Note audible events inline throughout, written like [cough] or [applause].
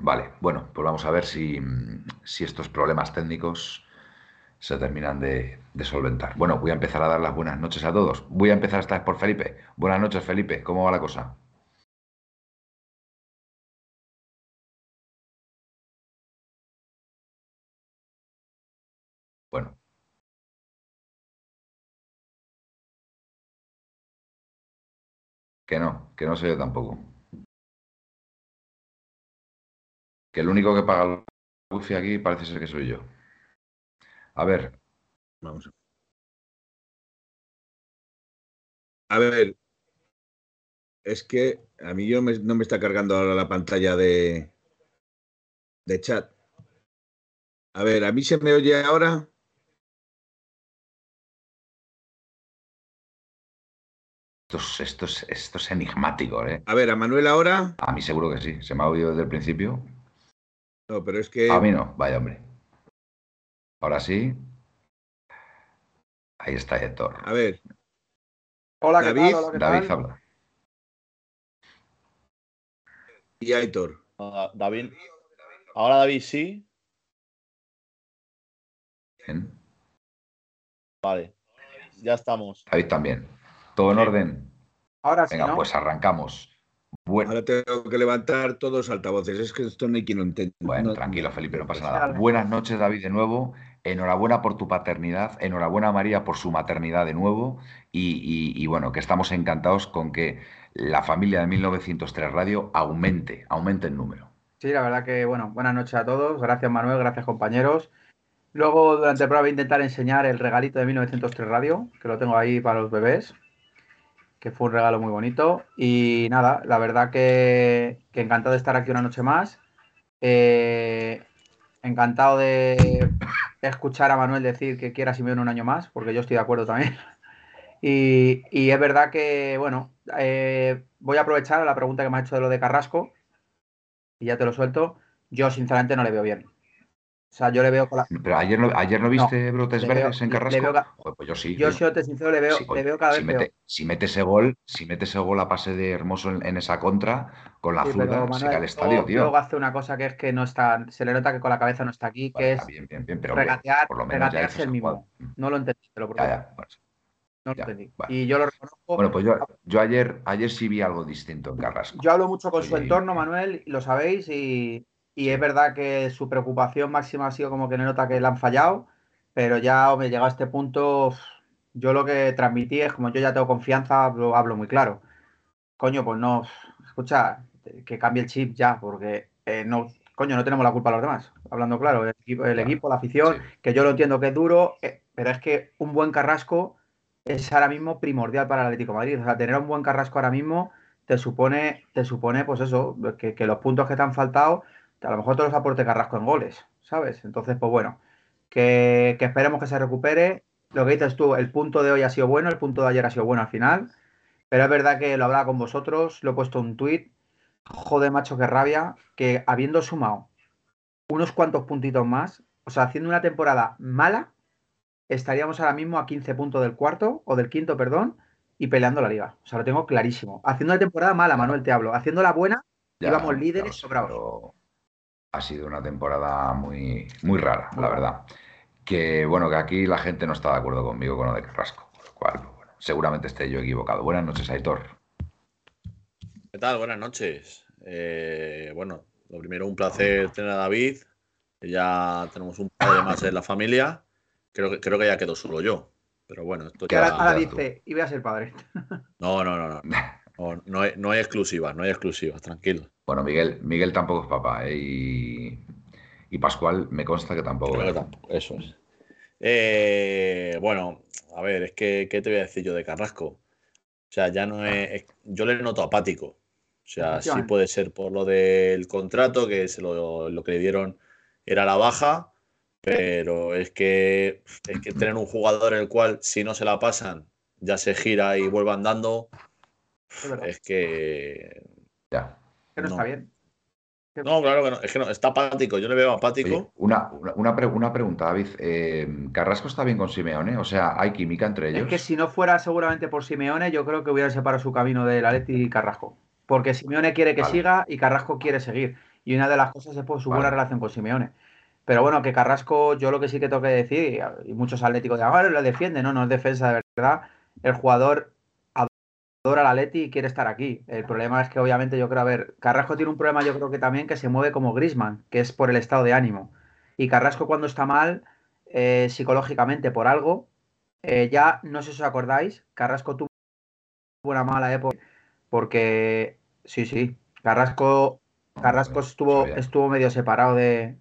Vale, bueno, pues vamos a ver si, si estos problemas técnicos se terminan de, solventar. Bueno, voy a empezar a dar las buenas noches a todos. Voy a empezar esta vez por Felipe. Buenas noches, Felipe. ¿Cómo va la cosa? Bueno. Que no, que no sé yo tampoco. Que el único que paga el wifi aquí parece ser que soy yo. A ver. Vamos. A ver. Es que a mí yo me, no me está cargando ahora la pantalla de, de chat. A ver, ¿a mí se me oye ahora? Esto es, esto, es, esto es enigmático, ¿eh? A ver, ¿a Manuel ahora? A mí seguro que sí. ¿Se me ha oído desde el principio? No, pero es que... A mí no, vaya hombre. Ahora sí. Ahí está Héctor. A ver. Hola, ¿qué David, tal? Hola, ¿qué David tal? habla. Y. Ah, David. Ahora David sí. Bien. Vale. Ya estamos. David también. ¿Todo en orden? Ahora sí, Venga, ¿no? pues arrancamos. Bueno, Ahora tengo que levantar todos los altavoces. Es que esto no hay quien lo entienda. bueno, No- tranquilo, Felipe, no pasa Pues nada. Buenas noches, David, de nuevo. Enhorabuena por tu paternidad. Enhorabuena, María, por su maternidad de nuevo. Y, y- y bueno, que estamos encantados con que la familia de 1903 Radio aumente, aumente el número. Sí, la verdad que, bueno, buenas noches a todos. Gracias, Manuel. Gracias, compañeros. Luego, durante el programa, voy a intentar enseñar el regalito de 1903 Radio, que lo tengo ahí para los bebés, que fue un regalo muy bonito. Y nada, la verdad que, encantado de estar aquí una noche más. Eh, encantado de escuchar a Manuel decir que quiera Simeone un año más, porque yo estoy de acuerdo también. [laughs] Y, y es verdad que, bueno, eh, voy a aprovechar la pregunta que me ha hecho de lo de Carrasco, y ya te lo suelto. Yo, sinceramente, no le veo bien. O sea, yo le veo con la- Pero ayer no, ayer no viste brotes veo- verdes en Carrasco. veo ca- Joder, pues yo sí. Yo, tío. siéndote sincero, le veo, Sí, le veo cada si vez mete, peor. si mete ese gol, si mete ese gol a pase de Hermoso en, en esa contra, con la Sí, zurda, se cae el estadio, luego, tío. luego hace una cosa que es que no está, se le nota que con la cabeza no está aquí, Vale, que está es bien, bien, bien, pero regatear, por lo menos regatearse el mismo. jugada. No lo entendí, te lo Ya, prometo. ya, bueno. No lo ya. Y yo lo reconozco. Bueno, pues yo, yo ayer, ayer sí vi algo distinto en Carrasco. Yo hablo mucho con su entorno, Manuel, lo sabéis, y, y es verdad que su preocupación máxima ha sido como que no nota que le han fallado, pero ya, hombre, llegado a este punto, yo lo que transmití es como yo ya tengo confianza, hablo, hablo muy claro. Coño, pues no, escucha, que cambie el chip ya, porque eh, no, coño, no tenemos la culpa los demás, hablando claro, el equipo, el, Claro. equipo, la afición, Sí. que yo lo entiendo que es duro, eh, pero es que un buen Carrasco es ahora mismo primordial para el Atlético de Madrid. O sea, tener un buen Carrasco ahora mismo te supone, te supone, pues eso, que, que los puntos que te han faltado, a lo mejor te los aporte Carrasco en goles, ¿sabes? Entonces, pues bueno, que, que esperemos que se recupere. Lo que dices tú, el punto de hoy ha sido bueno, el punto de ayer ha sido bueno al final, pero es verdad que lo hablaba con vosotros, lo he puesto un tuit. Joder, macho, qué rabia, que habiendo sumado unos cuantos puntitos más, o sea, haciendo una temporada mala, estaríamos ahora mismo a 15 puntos del cuarto, o del quinto, perdón, y peleando la liga. O sea, lo tengo clarísimo. Haciendo una temporada mala, Manuel, te hablo. Haciendo la buena, Ya, íbamos líderes sobrados. pero ha sido una temporada muy, muy rara, la verdad. Que bueno, que aquí la gente no está de acuerdo conmigo con lo de Carrasco, por lo cual, pues, bueno, seguramente esté yo equivocado. Buenas noches, Aitor. ¿Qué tal? Buenas noches. Eh, bueno, lo primero, un placer tener a David. Ya tenemos un padre más en la familia. Creo que, creo que ya quedó solo yo. Pero bueno, esto Que ya. ahora, dice, y voy a ser padre. No, no, no, no. No, no hay, no hay exclusivas, no hay exclusivas, tranquilo. Bueno, Miguel, Miguel tampoco es papá, ¿eh? y, y Pascual me consta que tampoco. Es. tampoco, eso es. Eh, bueno, a ver, es que, ¿qué te voy a decir yo de Carrasco? O sea, ya no es. es- yo le noto apático. O sea, sí puede ser por lo del contrato, que se lo, lo que le dieron era la baja, pero es que, es que tener un jugador el cual, si no se la pasan, ya se gira y vuelve andando, es que. Ya. Que no, no. está bien. No, claro que no, es que no, está apático, yo le veo apático. Oye, una, una, una pre- una pregunta, David. Eh, ¿Carrasco está bien con Simeone? O sea, ¿hay química entre ellos? Es que si no fuera seguramente por Simeone, yo creo que hubiera separado su camino del Atleti y Carrasco. Porque Simeone quiere que Vale. siga y Carrasco quiere seguir. y una de las cosas es pues, su buena relación con Simeone. Pero bueno, que Carrasco, yo lo que sí que tengo que decir, y muchos atléticos de ahora lo defienden, no, no es defensa de verdad. El jugador adora la Leti y quiere estar aquí. El problema es que obviamente yo creo, a ver, Carrasco tiene un problema yo creo que también que se mueve como Grisman, que es por el estado de ánimo. Y Carrasco cuando está mal, eh, psicológicamente por algo, eh, ya no sé si os acordáis, Carrasco tuvo una mala época porque sí, sí, Carrasco, Carrasco estuvo, estuvo medio separado de,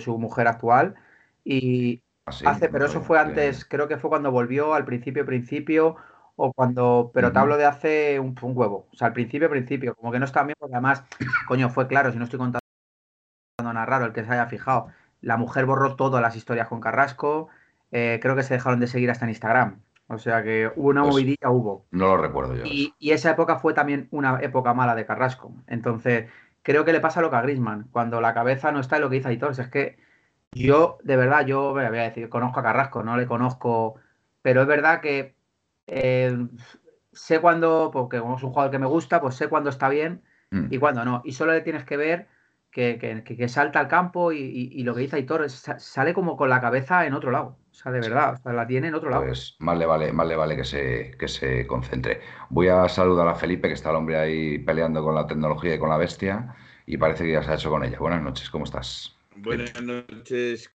su mujer actual y ah, hace, pero eso fue antes, creo que fue cuando volvió al principio, principio, o cuando, pero te hablo de hace un, huevo, o sea, al principio, principio, como que no está bien, porque además, coño, fue claro, si no estoy contando nada raro, el que se haya fijado, la mujer borró todas las historias con Carrasco, eh, creo que se dejaron de seguir hasta en Instagram. O sea que hubo una pues movidilla, hubo. No lo recuerdo yo. Y, esa época fue también una época mala de Carrasco. Entonces, creo que le pasa lo que a Grisman. Cuando la cabeza no está en lo que dice Aitor. Es que yo, de verdad, yo voy a decir, conozco a Carrasco, no le conozco. Pero es verdad que eh, sé cuando, porque como es un jugador que me gusta, pues sé cuándo está bien mm. y cuándo no. Y solo le tienes que ver que, salta al campo y, lo que dice Aitor sale como con la cabeza en otro lado. O sea, de verdad, o sea, la tiene en otro lado. Pues más le vale, más le vale que se, que se concentre. Voy a saludar a Felipe, que está el hombre ahí peleando con la tecnología y con la bestia, y parece que ya se ha hecho con ella. Buenas noches, ¿cómo estás? Buenas noches,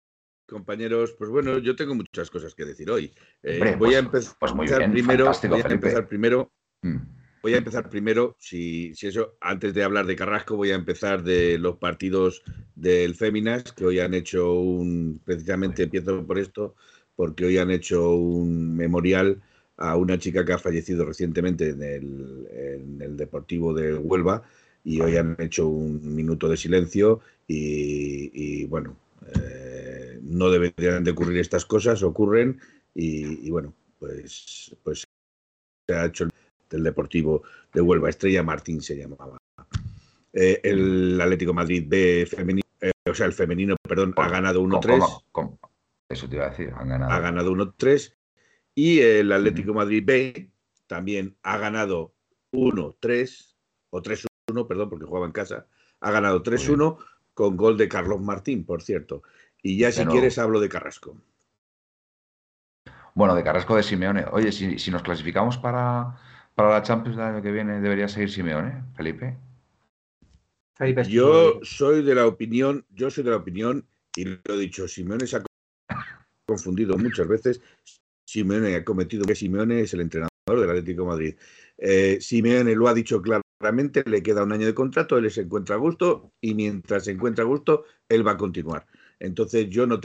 compañeros. Pues bueno, yo tengo muchas cosas que decir hoy. Eh, voy, a pues, pues empezar primero, voy a empezar primero. Mm. Voy a empezar primero, si, eso, antes de hablar de Carrasco, voy a empezar de los partidos del Féminas, que hoy han hecho un, precisamente empiezo por esto, porque hoy han hecho un memorial a una chica que ha fallecido recientemente en el, Deportivo de Huelva y hoy han hecho un minuto de silencio y, bueno, eh, no deberían de ocurrir estas cosas, ocurren y, bueno, pues, pues se ha hecho del Deportivo de Huelva, Estrella Martín se llamaba. Eh, el Atlético Madrid B femenino, eh, o sea, el femenino, perdón, ha ganado 1-3. Eso te iba a decir, han ganado. Ha ganado 1-3. Y el Atlético Madrid B también ha ganado 1-3, o 3-1, perdón, porque jugaba en casa. Ha ganado 3-1 con gol de Carlos Martín, por cierto. Y ya si quieres hablo de Carrasco. Bueno, de Carrasco de Simeone. Oye, si nos clasificamos para, para la Champions del año que viene debería seguir Simeone, Felipe. yo soy de la opinión, yo soy de la opinión, y lo he dicho, Simeone se ha confundido muchas veces. Simeone ha cometido que Simeone es el entrenador del Atlético de Madrid. Eh, Simeone lo ha dicho claramente, le queda un año de contrato, él se encuentra a gusto y mientras se encuentra a gusto, él va a continuar. Entonces yo no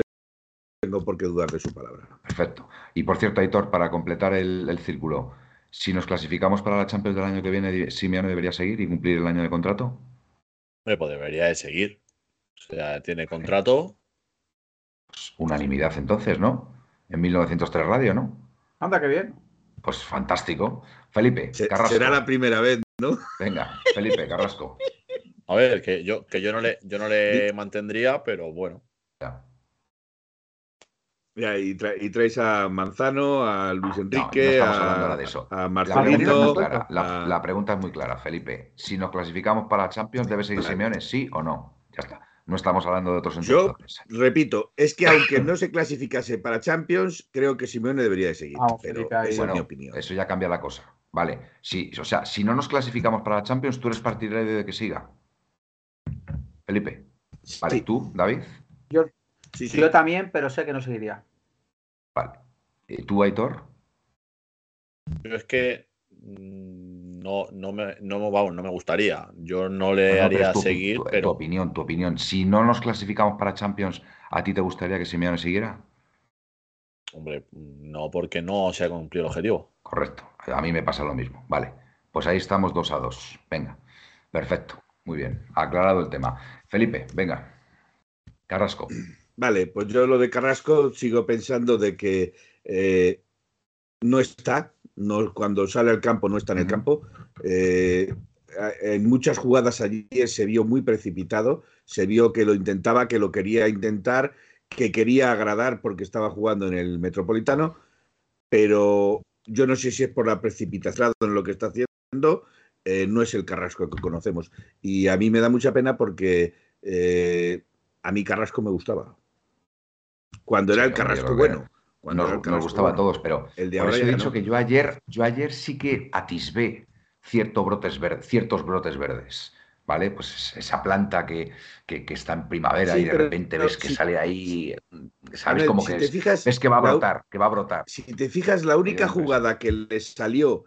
tengo por qué dudar de su palabra. Perfecto. Y por cierto, Aitor, para completar el círculo, si nos clasificamos para la Champions del año que viene, ¿Simeone debería seguir y cumplir el año de contrato? pues debería de seguir. O sea, tiene contrato. Pues unanimidad entonces, ¿no? En 1903 Radio, ¿no? Anda, qué bien. Pues fantástico. Felipe, Carrasco. Será la primera vez, ¿no? Venga, Felipe, Carrasco. A ver, que yo, que yo no le, yo no le mantendría, pero bueno. Ya y, traes a Manzano, a Luis Enrique, a, Marcelino. La, pregunta es muy clara, Felipe. Si nos clasificamos para Champions, ¿debe seguir Simeone? ¿Sí o no? Ya está. No estamos hablando de otros entrenadores. Yo repito, es que aunque no se [laughs] clasificase para Champions, creo que Simeone debería de seguir. pero esa es mi opinión. Eso ya cambia la cosa. Vale. Sí, o sea, si no nos clasificamos para la Champions, ¿tú eres partidario de que siga? Felipe. Vale, ¿y tú, David? Yo Sí, Yo también, pero sé que no seguiría. Vale. ¿Y tú, Aitor? Pero es que mm, no, no, me, no, vamos, no me gustaría. Yo no le haría seguir. Tu, pero... tu opinión, tu opinión. Si no nos clasificamos para Champions, ¿a ti te gustaría que Simeone siguiera? Hombre, no, porque no se ha cumplido el objetivo. Correcto. A mí me pasa lo mismo. Vale. Pues ahí estamos dos a dos. Venga. Perfecto. Muy bien. Aclarado el tema. Felipe, venga. Carrasco. [clears throat] Vale, pues yo lo de Carrasco sigo pensando de que eh, no está, no, cuando sale al campo no está en el campo. Eh, en muchas jugadas allí se vio muy precipitado, se vio que lo intentaba, que lo quería intentar, que quería agradar porque estaba jugando en el Metropolitano, pero yo no sé si es por la precipitación en lo que está haciendo, eh, no es el Carrasco que conocemos. Y a mí me da mucha pena porque eh, a mí Carrasco me gustaba. Cuando era el Carrasco bueno. Cuando Nos, nos gustaba a todos, pero El de por ahora eso he dicho no. que yo ayer, yo ayer sí que atisbé cierto brotes ver- ciertos brotes verdes. ¿Vale? Pues esa planta que, que- que está en primavera Sí, y de pero- repente ves que si- sale ahí, ¿sabes? Si que es- fijas, ves que va a la- brotar, que va a brotar. Si te fijas, la única jugada que le salió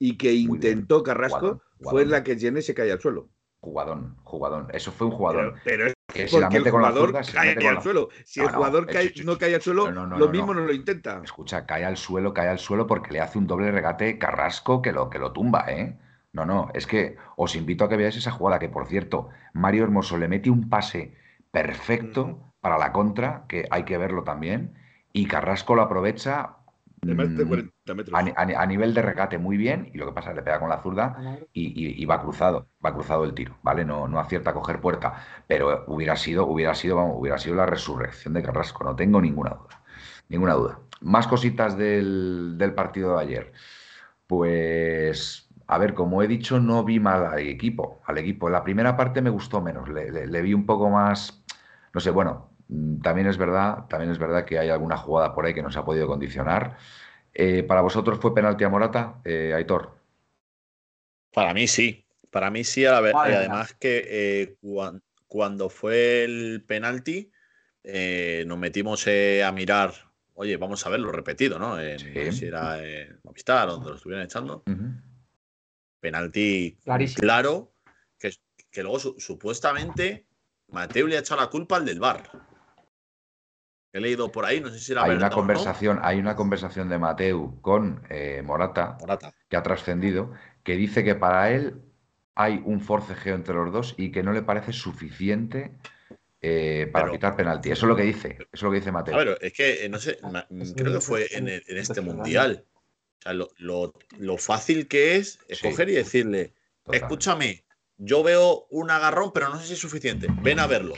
y que intentó Carrasco jugadón, fue la que Jenné se cae al suelo. Jugadón, jugadón. Eso fue un Pero, jugadón. pero porque el jugador zurda, cae al la- suelo. Si No, el no, jugador eh, cae- ch, ch, no cae al suelo, no, no, no, lo no, mismo no. no lo intenta. Escucha, cae al suelo, cae al suelo porque le hace un doble regate Carrasco que lo, que lo tumba, ¿eh? No, no, es que os invito a que veáis esa jugada, que por cierto, Mario Hermoso le mete un pase perfecto para la contra, que hay que verlo también, y Carrasco lo aprovecha De más de mm, 40 metros. a, ni- a ni- a nivel de regate muy bien, y lo que pasa es que le pega con la zurda y, y- y va cruzado, va cruzado el tiro, ¿vale? No, no acierta a coger puerta, pero hubiera sido, hubiera sido, vamos, hubiera sido la resurrección de Carrasco, no tengo ninguna duda, ninguna duda. Más cositas del, del partido de ayer. Pues, a ver, como he dicho, no vi mal al equipo, al equipo. En la primera parte me gustó menos, le, le- le vi un poco más, no sé, bueno, también es verdad, también es verdad que hay alguna jugada por ahí que nos ha podido condicionar. Eh, ¿para vosotros fue penalti a Morata, eh, Aitor? Para mí sí. Para mí sí, a la mía. además que eh, cuan- cuando fue el penalti, eh, nos metimos eh, a mirar, oye, vamos a verlo repetido, ¿no? En, Sí. no sé si era en Movistar, donde lo estuvieran echando. Penalti Clarísimo. claro, que, que luego su- supuestamente Mateo le ha echado la culpa al del bar. He leído por ahí, no sé si era Hay verdad una o no. conversación, hay una conversación de Mateu con eh, Morata Morata. que ha trascendido, que dice que para él hay un forcejeo entre los dos y que no le parece suficiente eh, para Pero- pitar penalti. Eso es lo que dice, eso es lo que dice Mateu. A ver, es que eh, no sé, creo que fue en, el- en este mundial. O sea, lo, lo- lo fácil que es Sí. escoger y decirle, Totalmente. escúchame, yo veo un agarrón, pero no sé si es suficiente. Ven a verlo.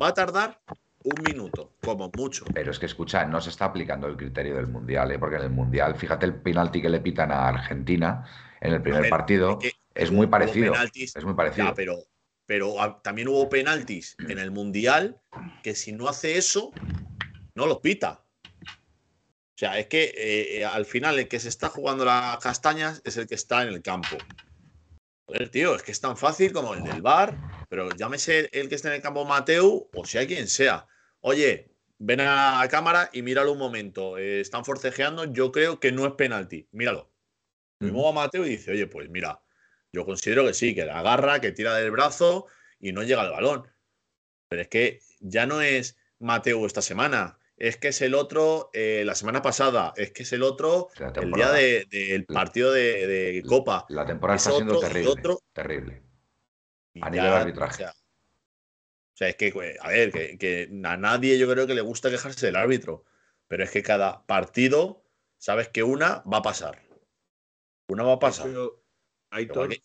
Va a tardar un minuto, como mucho. Pero es que escucha, no se está aplicando el criterio del Mundial, ¿eh? porque en el Mundial, fíjate el penalti que le pitan a Argentina en el primer ver, partido, es que es hubo- muy parecido. penaltis- Es muy parecido. Pero, pero también hubo penaltis en el mundial que si no hace eso, no los pita. O sea, es que eh, eh, al final el que se está jugando las castañas es el que está en el campo. Joder, tío, es que es tan fácil como el del bar, pero llámese el que esté en el campo Mateu o sea quien sea. Oye, ven a la cámara y míralo un momento. eh, están forcejeando, yo creo que no es penalti. Míralo. Luego va Mateo y dice, oye, pues mira, yo considero que sí, que la agarra, que tira del brazo y no llega al balón. Pero es que ya no es Mateo esta semana, es que es el otro eh, la semana pasada, es que es el otro el día de- del partido de, de Copa. La temporada Es está siendo otro terrible. otro. Terrible. A nivel arbitraje. O sea, o sea, es que, pues, a ver, que, que a nadie yo creo que le gusta quejarse del árbitro, pero es que cada partido sabes que una va a pasar. Una va a pasar. Pero, que-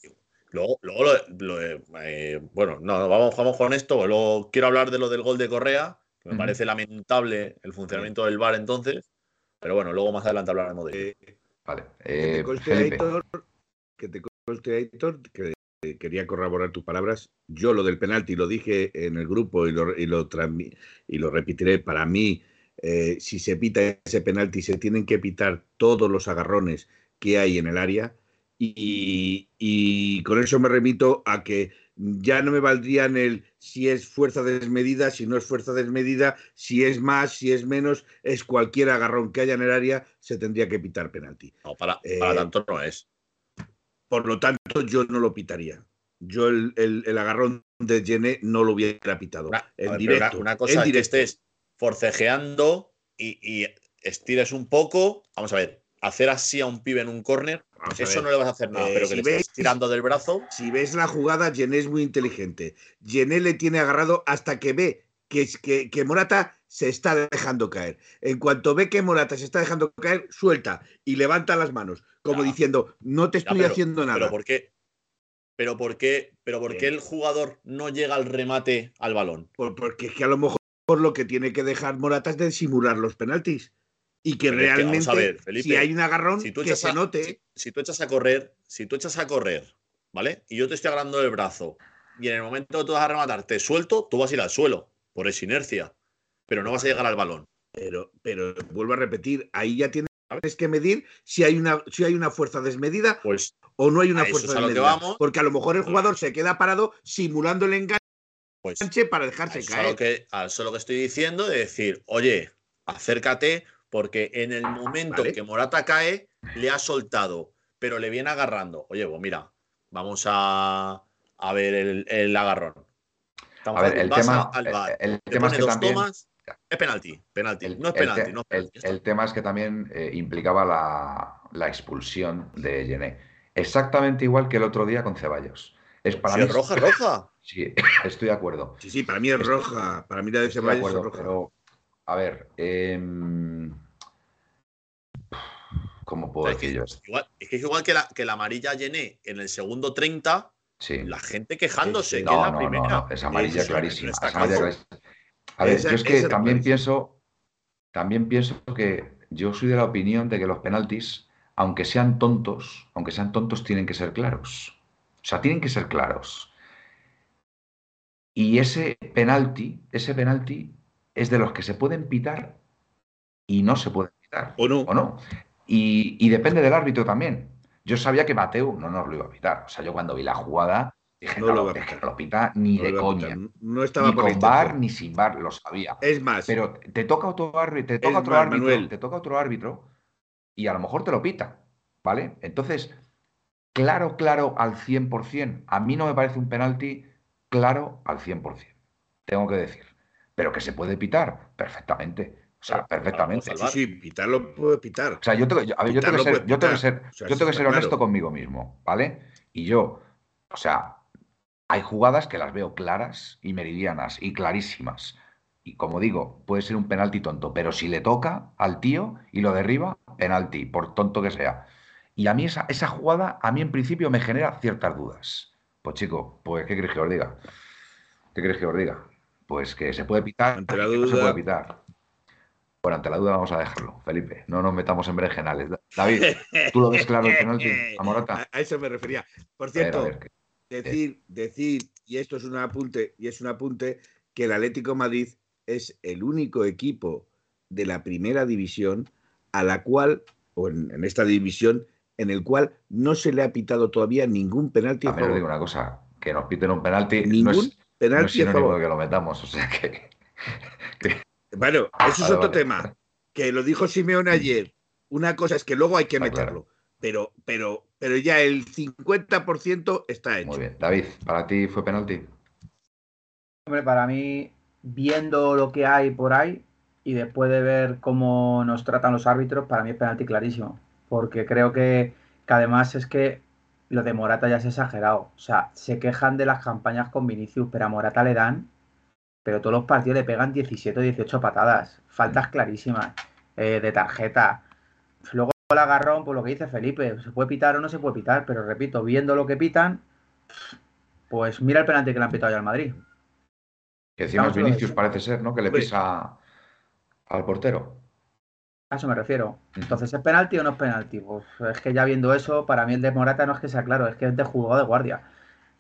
Luego, luego lo- lo de- eh, bueno, no, vamos, vamos con esto. Luego quiero hablar de lo del gol de Correa, que me parece lamentable el funcionamiento del VAR entonces. Pero bueno, luego más adelante hablaremos de ello. eh, Vale. que Eh, te conste. Aitor, que te conste, Aitor, que eh, quería corroborar tus palabras. Yo lo del penalti lo dije en el grupo y lo, y lo, transmi- y lo repetiré. Para mí, eh, si se pita ese penalti, se tienen que pitar todos los agarrones que hay en el área. Y, y con eso me remito a que ya no me valdrían el si es fuerza desmedida, si no es fuerza desmedida, si es más, si es menos, es cualquier agarrón que haya en el área, se tendría que pitar penalti. No, para, Eh, para tanto no es. Por lo tanto, yo no lo pitaría. Yo el, el- el agarrón de Gené no lo hubiera pitado. En ver, directo. una, una en cosa es que directo. estés forcejeando y, y estires un poco. Vamos a ver, hacer así a un pibe en un córner, eso no le vas a hacer nada. Eh, pero que si le estés veis- tirando del brazo, Si ves la jugada, Gené es muy inteligente. Gené le tiene agarrado hasta que ve que, que, que Morata se está dejando caer. En cuanto ve que Morata se está dejando caer, suelta y levanta las manos, como Ya. diciendo, no te Ya, estoy pero- haciendo nada. pero ¿por qué? Pero ¿por qué, pero por qué el jugador no llega al remate al balón? Por- porque es que a lo mejor lo que tiene que dejar Morata es de simular los penaltis. Y que Pero es que, realmente, vamos a ver, Felipe, si hay un agarrón, Si tú, que echas se a, note. si, si tú echas a correr, si tú echas a correr, ¿vale? Y yo te estoy agarrando el brazo y en el momento que tú vas a rematar, te suelto, tú vas a ir al suelo, por esa inercia, pero no vas a llegar al balón. Pero, pero vuelvo a repetir, ahí ya tienes que medir si hay una, si hay una fuerza desmedida Pues o no hay una fuerza desmedida. vamos. Porque a lo mejor el jugador se queda parado simulando el enganche pues para a dejarse eso, a lo caer. que, a eso lo que estoy diciendo, de decir, oye, acércate, porque en el momento Vale. que Morata cae, le ha soltado, pero le viene agarrando. Oye, pues mira, vamos a, a ver el, el agarrón. Tan A ver, el tema, al el, el te tema es que también. tomas, es penalti, penalti. El, no es penalti, te- no es penalti. el tema es que también eh, implicaba la, la expulsión de Gené. Exactamente igual que el otro día con Ceballos. Es para Si mí. es roja, roja. [laughs] Sí, estoy de acuerdo. Sí, sí, para mí es roja. Para mí la de Estoy de Ceballos es acuerdo, roja. pero. A ver. em, ¿Cómo puedo O sea, es, decir yo que, esto? igual, es que es igual que la, que la amarilla Llené en el segundo 30, Sí. la gente quejándose, sí. que es No, la no, primera. no, no, es amarilla clarísima. es amarilla. A ver, Esa- yo es que también pienso, también pienso que yo soy de la opinión de que los penaltis, aunque sean tontos, aunque sean tontos, tienen que ser claros. O sea, tienen que ser claros. Y ese penalti, ese penalti es de los que se pueden pitar y no se pueden pitar. ¿O no? ¿O no? Y, y depende del árbitro también. Yo sabía que Mateo no nos lo iba a pitar. O sea, yo cuando vi la jugada dije, No no, lo pitar. no lo pita ni No de coña. No estaba Ni por con bar intención. ni sin bar, lo sabía. Es más, Pero te toca otro árbitro, te toca otro más, árbitro, Manuel. te toca otro árbitro y a lo mejor te lo pita, ¿vale? Entonces, claro, claro al 100%. A mí no me parece un penalti claro al 100%, tengo que decir. Pero que se puede pitar perfectamente. O sea, perfectamente. sí, sí, pitarlo puede pitar. O sea, yo tengo, yo- a ver, yo tengo que ser, yo tengo que ser, O sea, yo tengo que ser honesto claro. conmigo mismo, ¿vale? Y yo, o sea, hay jugadas que las veo claras y meridianas y clarísimas. Y como digo, puede ser un penalti tonto, pero si le toca al tío y lo derriba, penalti, por tonto que sea. Y a mí esa, esa jugada, a mí en principio me genera ciertas dudas. Pues chico, pues ¿qué queréis que os diga? ¿Qué queréis que os diga? Pues que se puede pitar Ante la y que no se puede pitar. Bueno, ante la duda vamos a dejarlo, Felipe. No nos metamos en berenjenales. David, ¿tú lo ves claro el penalti [laughs] a Morata? A, eso me refería. Por A ver, a cierto, ver, que- decir, decir, y esto es un apunte, y es un apunte, que el Atlético de Madrid es el único equipo de la primera división a la cual, o en, en esta división, en el cual no se le ha pitado todavía ningún penalti a os digo una cosa, que nos piten un penalti no Ningún es, no es penalti a sinónimo favor. de que lo metamos. O sea que, Bueno, eso es otro vale. tema. Que lo dijo Simeone ayer. Una cosa es que luego hay que Está meterlo. Pero, pero, pero ya el 50% está hecho. muy bien. David, ¿para ti fue penalti? Hombre, para mí, viendo lo que hay por ahí y después de ver cómo nos tratan los árbitros, para mí es penalti clarísimo. Porque creo que, que además es que lo de Morata ya es exagerado. O sea, se quejan de las campañas con Vinicius, pero a Morata le dan, pero todos los partidos le pegan 17 o 18 patadas. Faltas clarísimas, eh, de tarjeta. Luego el agarrón, pues lo que dice Felipe, se puede pitar o no se puede pitar, pero repito, viendo lo que pitan, pues mira el penalti que le han pitado ya al Madrid. Que encima es Vinicius, parece ser, ¿no? Que le pisa al portero. A eso me refiero. Entonces, ¿es penalti o no es penalti? Pues es que ya viendo eso, para mí el de Morata no es que sea claro, es que es de juzgado de guardia.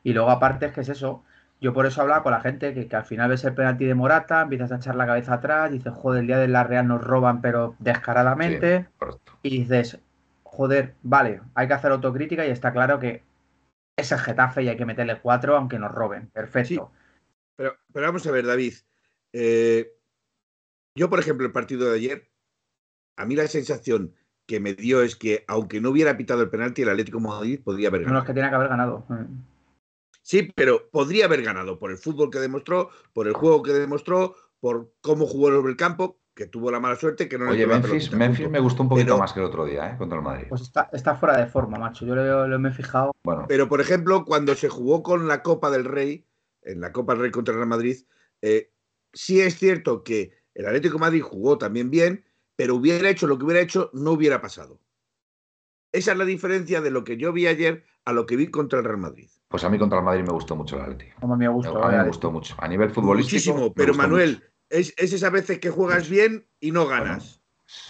Y luego, aparte, es que es eso. Yo por eso hablaba con la gente que, que al final ves el penalti de Morata, empiezas a echar la cabeza atrás, dices, joder, el día de la Real nos roban, pero descaradamente. Y dices, joder, vale, hay que hacer autocrítica y está claro que es el Getafe y hay que meterle cuatro aunque nos roben. Perfecto. Pero, pero vamos a ver, David. Eh, yo, por ejemplo, el partido de ayer, a mí la sensación que me dio es que, aunque no hubiera pitado el penalti, el Atlético de Madrid podría haber ganado. los que tiene que haber ganado. Mm. Sí, pero podría haber ganado por el fútbol que demostró, por el juego que demostró, por cómo jugó sobre el campo, que tuvo la mala suerte, que no le Oye, Memphis, Memphis me gustó un poquito Pero- más que el otro día, ¿eh? Contra el Madrid. Pues está, está fuera de forma, macho. Yo lo, lo me he fijado. Bueno, Pero, por ejemplo, cuando se jugó con la Copa del Rey, en la Copa del Rey contra el Real Madrid, eh, sí es cierto que el Atlético de Madrid jugó también bien, pero hubiera hecho lo que hubiera hecho, no hubiera pasado. Esa es la diferencia de lo que yo vi ayer a lo que vi contra el Real Madrid. Pues a mí contra el Madrid me gustó mucho el Atleti. Como me gusta. A mí me gustó mucho. A nivel futbolístico. Muchísimo, pero Manuel, es, es esas veces que juegas bien y no ganas.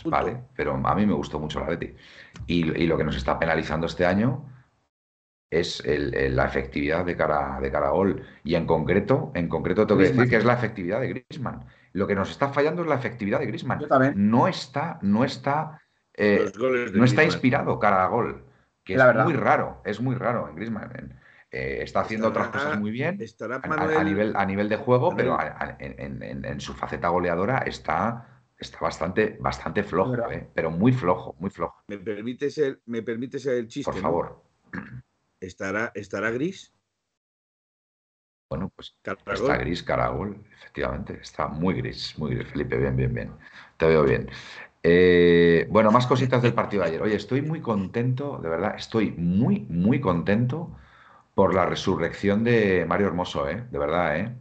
Punto. Vale, pero a mí me gustó mucho el Atleti. Y, y lo que nos está penalizando este año es la efectividad de cara, de cara a gol. Y en concreto, en concreto tengo que decir que es la efectividad de Griezmann. Lo que nos está fallando es la efectividad de Griezmann. No está, no está, eh, no está inspirado cara a gol. Que es muy raro, es muy raro en Griezmann. Eh, está haciendo otras cosas muy bien a, nivel, a nivel de juego, pero en, su faceta goleadora está, está bastante, bastante flojo, eh, pero muy flojo, muy flojo. ¿Me permite ser, me permite ser el chiste? Por favor. ¿Estará, ¿Estará gris? Bueno, pues está gris Caragol, efectivamente. Está muy gris, muy gris, Felipe. Bien, bien, bien. Te veo bien. Eh, bueno, más cositas del partido de ayer. Oye, estoy muy contento, de verdad, estoy muy, muy contento por la resurrección de Mario Hermoso, ¿eh? De verdad, ¿eh?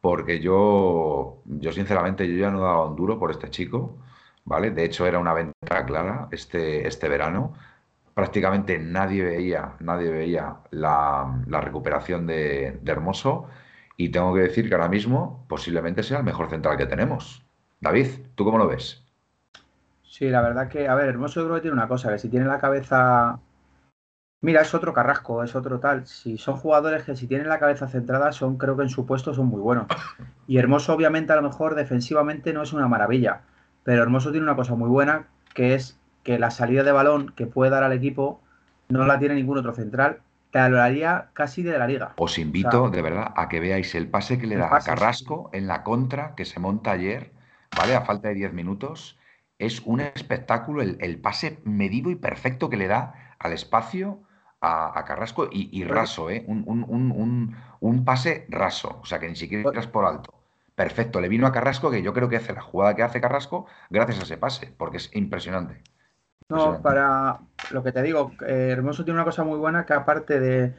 Porque yo, yo sinceramente, yo ya no daba un duro por este chico, ¿vale? De hecho, era una venta clara este, este verano prácticamente nadie veía, nadie veía la, recuperación de, Hermoso y tengo que decir que ahora mismo posiblemente sea el mejor central que tenemos. David, ¿tú cómo lo ves? Sí, la verdad que, a ver, Hermoso creo que tiene una cosa, que si tiene la cabeza... Mira, es otro Carrasco, es otro tal. Si son jugadores que si tienen la cabeza centrada son, creo que en su puesto son muy buenos. Y Hermoso obviamente a lo mejor defensivamente no es una maravilla, pero Hermoso tiene una cosa muy buena que es que la salida de balón que puede dar al equipo no la tiene ningún otro central. Te hablaría casi de la liga. Os invito, de verdad, a que veáis el pase que le da a Carrasco en la contra que se monta ayer, ¿vale? A falta de 10 minutos. Es un espectáculo el, pase medido y perfecto que le da al espacio a, Carrasco y, raso, ¿eh? Un, pase raso, o sea que ni siquiera entras por alto. Perfecto, le vino a Carrasco, que yo creo que hace la jugada que hace Carrasco gracias a ese pase, porque es impresionante. No, para lo que te digo, eh, Hermoso tiene una cosa muy buena que aparte de,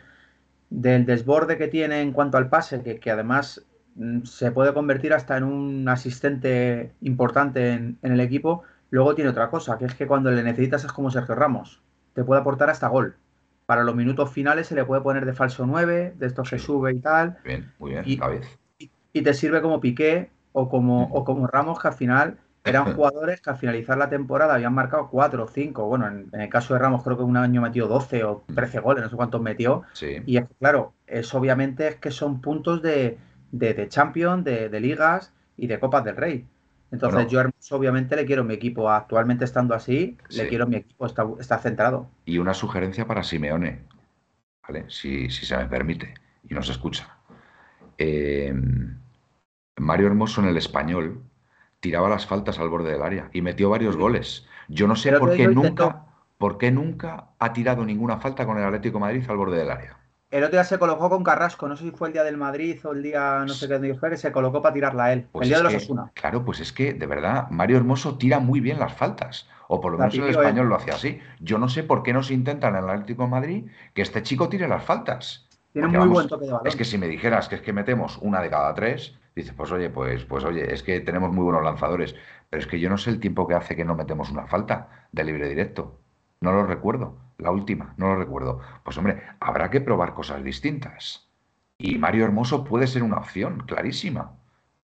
del desborde que tiene en cuanto al pase, que, además mm, se puede convertir hasta en un asistente importante en, el equipo, luego tiene otra cosa, que es que cuando le necesitas es como Sergio Ramos, te puede aportar hasta gol. Para los minutos finales se le puede poner de falso 9, de esto se sube y tal. Bien, muy bien, y, vez. Y, te sirve como Piqué o como, o como Ramos, que al final eran [laughs] jugadores que al finalizar la temporada habían marcado 4 o 5. Bueno, en, el caso de Ramos creo que un año metió 12 o 13 mm. goles, no sé cuántos metió. Y es que, claro, es obviamente es que son puntos de, de, Champions, de, ligas y de Copas del Rey. Entonces yo obviamente le quiero mi equipo, actualmente estando así, le quiero mi equipo, está, centrado. Y una sugerencia para Simeone, ¿vale? Si, se me permite y nos escucha. Eh, Mario Hermoso en el español tiraba las faltas al borde del área y metió varios goles. Yo no sé por qué nunca, por qué nunca ha tirado ninguna falta con el Atlético Madrid al borde del área. El otro día se colocó con Carrasco, no sé si fue el día del Madrid o el día no sé qué día fue, se colocó para tirarla a él. Pues el día de los Osuna. Claro, pues es que de verdad Mario Hermoso tira muy bien las faltas. O por lo menos el español lo hace así. Yo no sé por qué no se intenta en el Atlético de Madrid que este chico tire las faltas. Tiene muy buen toque de balón. Es que si me dijeras que es que metemos una de cada tres, Dice, pues oye, pues, pues oye, es que tenemos muy buenos lanzadores, pero es que yo no sé el tiempo que hace que no metemos una falta de libre directo. No lo recuerdo. La última, no lo recuerdo. Pues hombre, habrá que probar cosas distintas. Y Mario Hermoso puede ser una opción, clarísima.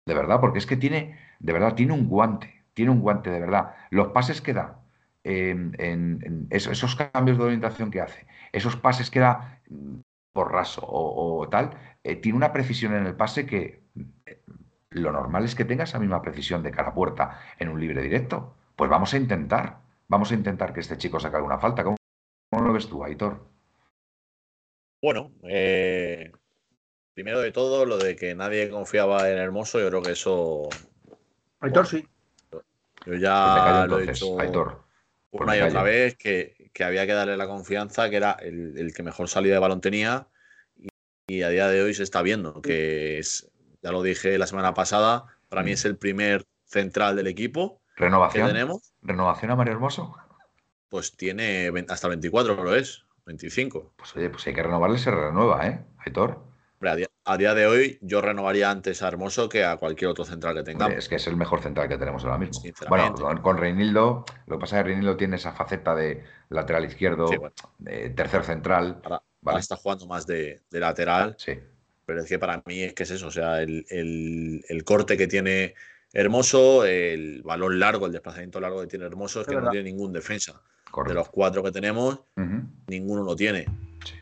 De verdad, porque es que tiene, de verdad, tiene un guante, tiene un guante, de verdad. Los pases que da, en, esos, cambios de orientación que hace, esos pases que da mm, por raso o, tal, eh, tiene una precisión en el pase que lo normal es que tenga esa misma precisión de cara a puerta en un libre directo. Pues vamos a intentar, vamos a intentar que este chico saque alguna falta. ¿Cómo, lo ves tú, Aitor? Bueno, eh, primero de todo, lo de que nadie confiaba en Hermoso, yo creo que eso. Aitor sí. Yo ya lo he dicho Aitor, una y otra vez que, había que darle la confianza, que era el, que mejor salida de balón tenía. y, a día de hoy se está viendo que es ya lo dije la semana pasada, para mí mm. es el primer central del equipo. ¿Renovación? tenemos. ¿Renovación a Mario Hermoso? Pues tiene hasta 24, lo es, 25. Pues oye, pues hay que renovarle, se renueva, ¿eh? Aitor. A día, de hoy yo renovaría antes a Hermoso que a cualquier otro central que tengamos. es que es el mejor central que tenemos ahora mismo. Bueno, con, Reinildo, lo que pasa es que Reinildo tiene esa faceta de lateral izquierdo, de tercer central. Ahora, está jugando más de, de lateral. Sí. Pero es que para mí es que es eso, o sea, el, corte que tiene Hermoso, el balón largo, el desplazamiento largo que tiene Hermoso, es que no tiene ningún defensa. De los cuatro que tenemos, ninguno lo tiene.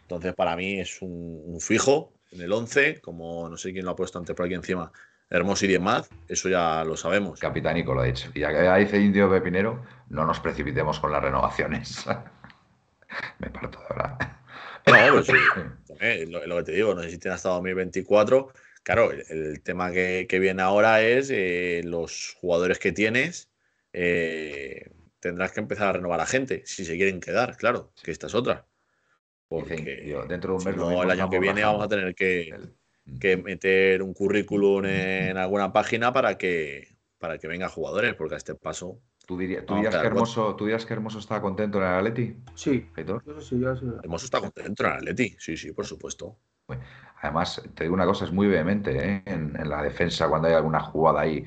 Entonces, para mí es un, fijo en el 11, como no sé quién lo ha puesto antes por aquí encima, Hermoso y Diemaz, eso ya lo sabemos. Capitánico lo ha dicho. Y ya que dice Indio Pepinero, no nos precipitemos con las renovaciones. [laughs] Me parto de verdad. No, pues sí. [laughs] lo, lo, que te digo, no sé si tiene hasta 2024. Claro, el, tema que, viene ahora es eh, los jugadores que tienes. Eh, tendrás que empezar a renovar a gente si se quieren quedar, claro, que esta es otra. Porque dentro de un mes el año que viene vamos a tener que, que, meter un currículum en alguna página para que, para que vengan jugadores, porque a este paso. ¿Tú, dirías, tú dirías que Hermoso, ¿Tú dirías que Hermoso está contento en el Atleti? Sí. sí, Hermoso está contento en el Atleti, sí, sí, por supuesto. Además, te digo una cosa, es muy vehemente ¿eh? en, en, la defensa cuando hay alguna jugada ahí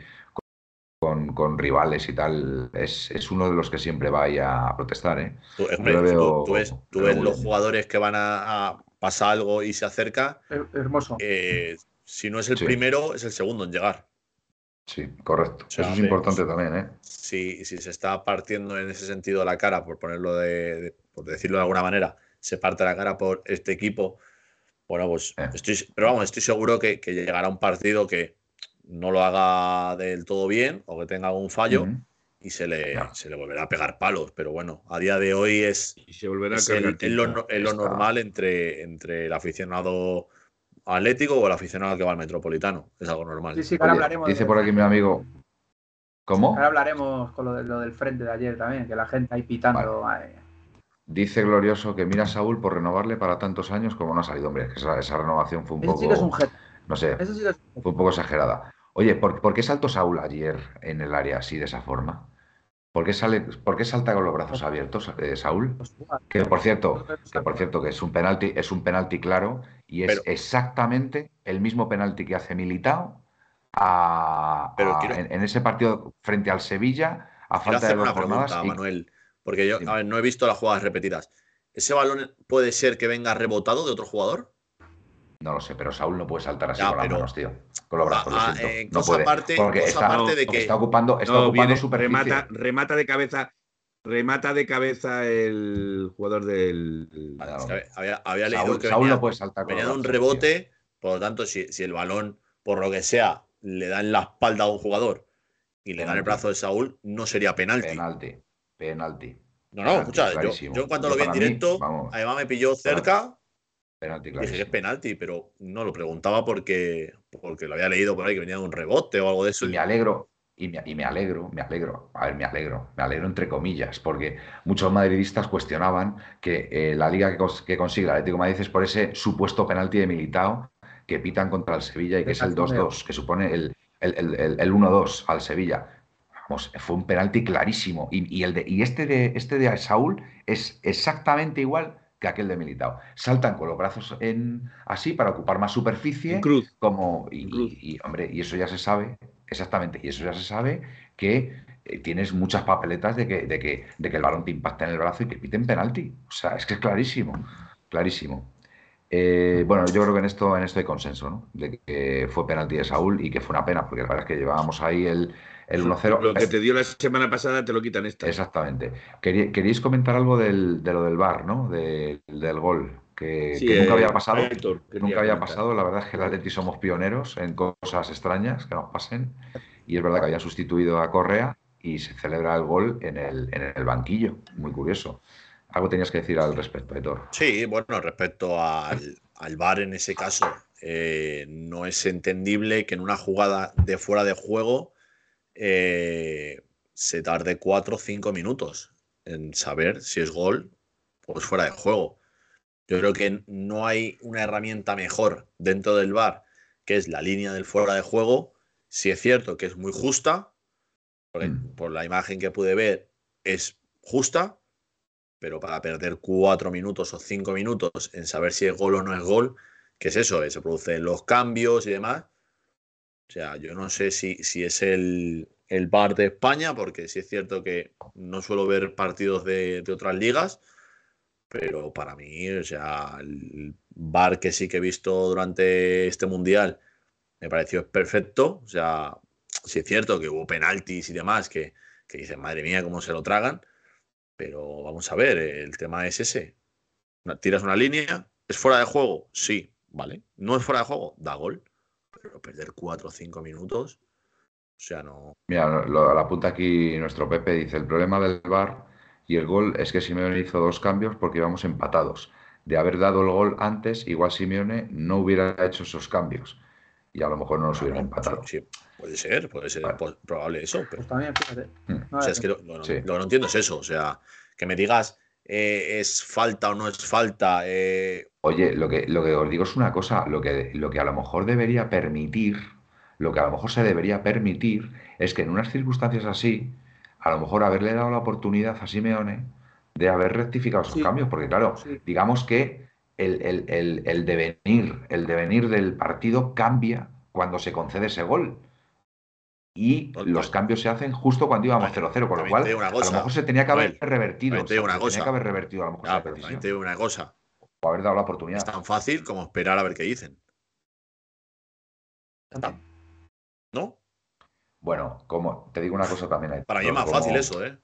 con, rivales y tal, es, uno de los que siempre va a protestar. ¿eh? Tú, ves, los jugadores que van a, pasar algo y se acerca. Hermoso. Eh, si no es el primero, es el segundo en llegar. Sí, correcto. Eso es importante también. ¿eh? Si, si, se está partiendo en ese sentido la cara, por ponerlo de, por decirlo de alguna manera, se parte la cara por este equipo. Bueno, pues eh. estoy, pero vamos, estoy seguro que llegará un partido que, no lo haga del todo bien o que tenga algún fallo y se le, se le volverá a pegar palos. Pero bueno, a día de hoy es, se volverá lo, normal entre, entre el aficionado atlético o el aficionado que va al metropolitano. Es algo normal. Sí, sí, ahora hablaremos. Dice por aquí mi amigo. ¿Cómo? Ahora hablaremos con lo, lo, del frente de ayer también, que la gente ahí pitando. Dice Glorioso que mira a Saúl por renovarle para tantos años como no ha salido. Hombre, esa, esa renovación fue un poco. Sí que es un No sé, fue un poco exagerada. Oye, ¿por, qué saltó Saúl ayer en el área así de esa forma? ¿Por qué, sale, ¿Por qué salta con los brazos abiertos eh, Saúl? Pues que por cierto, que por cierto que es un penalti, es un penalti claro y es exactamente el mismo penalti que hace Militao en, ese partido frente al Sevilla a falta de dos jornadas. Manuel, porque yo no he visto las jugadas repetidas. ¿Ese balón puede ser que venga rebotado de otro jugador? No lo sé, pero Saúl no puede saltar así con las manos, tío. Con los brazos, ah, eh, no puede. porque está, de que... está ocupando, está ocupando remata, remata de cabeza remata de cabeza el jugador del. había, leído que Saúl venía, no puede saltar venía de un rebote, por lo tanto, si, si, el balón, por lo que sea, le da en la espalda a un jugador y le da en el brazo de Saúl, no sería penalti. Penalti, penalti. No, no, escucha, yo, yo, cuando lo vi en directo, además me pilló cerca Penalti, Dije que es penalti, pero no lo preguntaba porque, porque lo había leído por ahí que venía de un rebote o algo de eso. Y me alegro, y me, y me, alegro, me alegro, a ver, me alegro, me alegro entre comillas, porque muchos madridistas cuestionaban que eh, la liga que, que, consigue el Atlético de Madrid es por ese supuesto penalti de Militao que pitan contra el Sevilla y que es el 2-2, que supone el, el, el, el 1-2 al Sevilla. Vamos, fue un penalti clarísimo. Y, y, el de, y este, de, este de Saúl es exactamente igual que aquel de Militao. Saltan con los brazos en así para ocupar más superficie. cruz. Como, y, hombre, y eso ya se sabe, exactamente, y eso ya se sabe que eh, tienes muchas papeletas de que, de, que, de que el balón te impacta en el brazo y que piten penalti. O sea, es que es clarísimo, clarísimo. Eh, bueno, yo creo que en esto, en esto hay consenso, ¿no? De que fue penalti de Saúl y que fue una pena, porque la verdad es que llevábamos ahí el, el 1-0. Lo que te dio la semana pasada te lo quitan esta. Exactamente. Queríais comentar algo del, de lo del bar, ¿no? del gol. Que, nunca había pasado. nunca había pasado. La verdad es que el Atleti somos pioneros en cosas extrañas que nos pasen. Y es verdad que habían sustituido a Correa y se celebra el gol en el, en el banquillo. Muy curioso. Algo tenías que decir al respecto, Héctor. Sí, bueno, respecto al, al VAR en ese caso, eh, no es entendible que en una jugada de fuera de juego eh, se tarde 4 o 5 minutos en saber si es gol o es fuera de juego. Yo creo que no hay una herramienta mejor dentro del bar que es la línea del fuera de juego. Si es cierto que es muy justa, mm. por la imagen que pude ver es justa, pero para perder cuatro minutos o cinco minutos en saber si es gol o no es gol, ¿qué es eso? Se producen los cambios y demás. O sea, yo no sé si, si es el, el bar de España, porque sí es cierto que no suelo ver partidos de, otras ligas, pero para mí, o sea, el bar que sí que he visto durante este mundial me pareció perfecto. O sea, sí es cierto que hubo penaltis y demás que, que dicen, madre mía, cómo se lo tragan, pero vamos a ver, el tema es ese. tiras una línea, ¿es fuera de juego? Sí, vale. ¿No es fuera de juego? Da gol. Pero perder cuatro o cinco minutos, o sea, no. Mira, lo, la apunta aquí nuestro Pepe, dice, el problema del VAR y el gol es que Simeone hizo dos cambios porque íbamos empatados. De haber dado el gol antes, igual Simeone no hubiera hecho esos cambios y a lo mejor no nos hubiera empatado. Sí, sí, puede ser, puede ser Vale. probable eso, pero Pues también, fíjate. Hmm. No, o sea, es que lo, lo- Sí. lo que no entiendo es eso, o sea, que me digas eh, es falta o no es falta, eh, Oye, lo que, lo que os digo es una cosa, lo que, lo que a lo mejor debería permitir, lo que a lo mejor se debería permitir es que en unas circunstancias así, a lo mejor haberle dado la oportunidad a Simeone de haber rectificado esos Sí. cambios, porque claro, Sí. digamos que el, el- el- el devenir, el devenir del partido cambia cuando se concede ese gol. Y Total. los cambios se hacen justo cuando íbamos También- 0-0, con lo cual a lo mejor se tenía que haber revertido, te una se tenía que haber revertido a lo mejor te una cosa, o haber dado la es oportunidad. tan fácil como esperar a ver qué dicen, ¿no? Bueno, como te digo una cosa también. Aitor, Para mí es más como- fácil eso, ¿eh?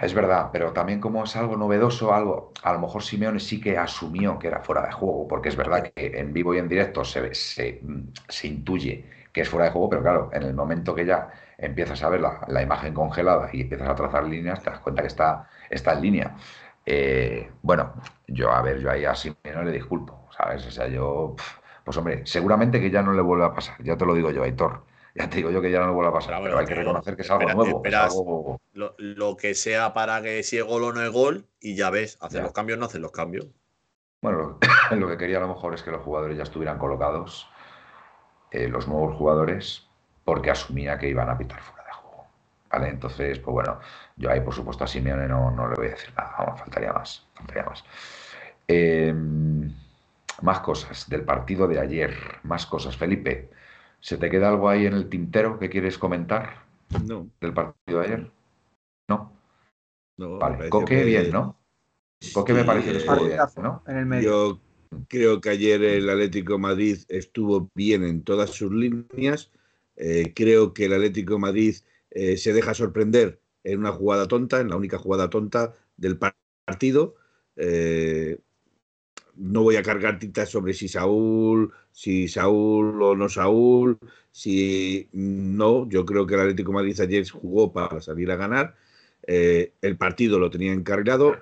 Es verdad, pero también como es algo novedoso, algo, a lo mejor Simeone sí que asumió que era fuera de juego, porque es verdad que en vivo y en directo se, se, mm, se intuye que es fuera de juego, pero claro, en el momento que ya empiezas a ver la, la imagen congelada y empiezas a trazar líneas, te das cuenta que está, está en línea. Eh, bueno, yo, a ver, yo ahí a Simeone le disculpo, ¿sabes? O sea, yo, pues hombre, seguramente que ya no le vuelve a pasar, ya te lo digo yo, Aitor. Ya te digo yo que ya no le vuelve a pasar, Pero hay que reconocer que es algo nuevo, es algo- Lo, lo que sea para que si es gol o no es gol, y ya ves, hacer Ya. los cambios, no hacen los cambios. Bueno, [coughs] lo que quería a lo mejor es que los jugadores ya estuvieran colocados, eh, los nuevos jugadores, porque asumía que iban a pitar fuera de juego. ¿Vale? Entonces, pues bueno, yo ahí por supuesto a Simeone no, no le voy a decir nada, vamos, faltaría más, faltaría más. Eh, más cosas del partido de ayer, más cosas. Felipe, ¿se te queda algo ahí en el tintero que quieres comentar No, del partido de ayer? ¿No? no. Vale, Coque que- bien, ¿no? Coque me parece que eh, estuvo bien, Partidazo ¿no? En el medio. Yo creo que ayer el Atlético Madrid estuvo bien en todas sus líneas. Eh, creo que el Atlético Madrid eh, se deja sorprender en una jugada tonta, en la única jugada tonta del par- partido. Eh, no voy a cargar tintas sobre si Saúl, si Saúl o no Saúl, si no, yo creo que el Atlético Madrid ayer jugó para salir a ganar. El partido lo tenía encarrilado,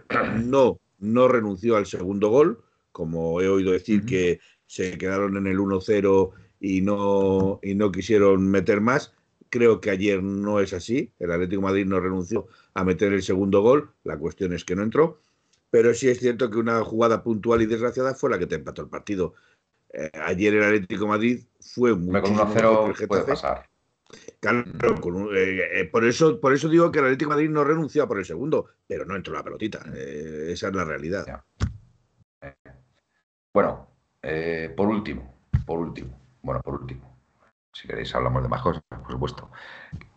no, no renunció al segundo gol, como he oído decir que se quedaron en el 1-0 y no, y no quisieron meter más. Creo que ayer no es así. El Atlético de Madrid no renunció a meter el segundo gol. La cuestión es que no entró. Pero sí es cierto que una jugada puntual y desgraciada fue la que te empató el partido. Eh, ayer el Atlético de Madrid fue Hombre, Con muchísimo mejor que el 1-0 puede pasar. Claro, con un- eh, eh, por, eso, por eso digo que el Atlético de Madrid no renunció a por el segundo, pero no entró la pelotita. Esa es la realidad. Ya. Bueno, eh, por último, por último, bueno, por último, si queréis hablamos de más cosas, por supuesto.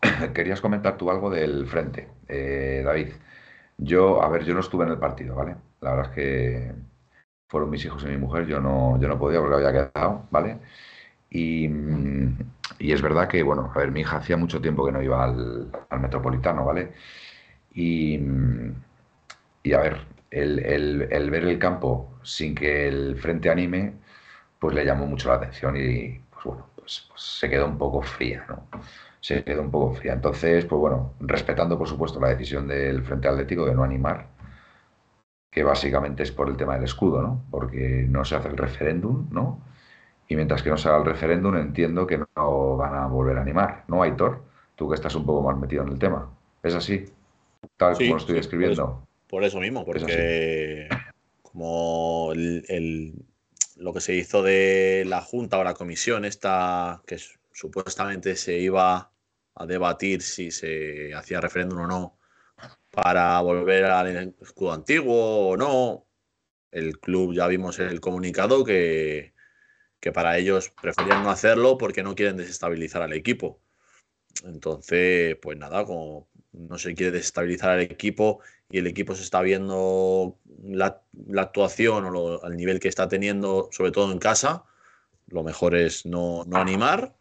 [coughs] Querías comentar tú algo del frente, eh, David. Yo, a ver, yo no estuve en el partido, ¿vale? La verdad es que fueron mis hijos y mi mujer, yo no, yo no podía porque había quedado, ¿vale? Y, es verdad que, bueno, a ver, mi hija hacía mucho tiempo que no iba al, al Metropolitano, ¿vale? Y, y a ver, el, el- el ver el campo sin que el frente anime, pues le llamó mucho la atención y, pues bueno, pues, pues se quedó un poco fría, ¿no? Se quedó un poco fría. Entonces, pues bueno, respetando por supuesto la decisión del Frente Atlético de no animar, que básicamente es por el tema del escudo, ¿no? Porque no se hace el referéndum, ¿no? Y mientras que no se haga el referéndum, entiendo que no van a volver a animar, ¿no, Aitor? Tú que estás un poco más metido en el tema. ¿Es así? Tal Sí, como lo estoy sí, describiendo. Por eso mismo, porque como el, el- lo que se hizo de la Junta o la comisión esta, que supuestamente se iba a debatir si se hacía referéndum o no para volver al escudo antiguo o no, el club ya vimos el comunicado que, que para ellos preferían no hacerlo porque no quieren desestabilizar al equipo. Entonces, pues nada, como no se quiere desestabilizar al equipo y el equipo se está viendo la, la actuación o lo- al nivel que está teniendo, sobre todo en casa, lo mejor es no, no animar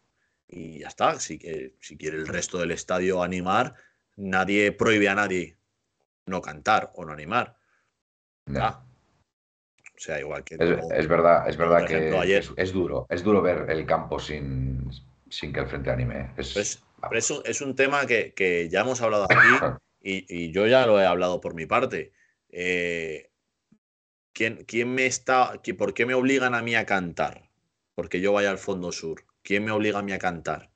y ya está. Si, que- si quiere el resto del estadio animar, nadie prohíbe a nadie no cantar o no animar. Ah. O sea, igual que. Es, verdad, es verdad que es, duro. Es duro ver el campo sin, sin que el frente anime. Es, es, un tema que, ya hemos hablado aquí [laughs] y, yo ya lo he hablado por mi parte. Eh, ¿quién, ¿Quién me está. ¿Por qué me obligan a mí a cantar? Porque yo vaya al fondo sur. ¿Quién me obliga a mí a cantar?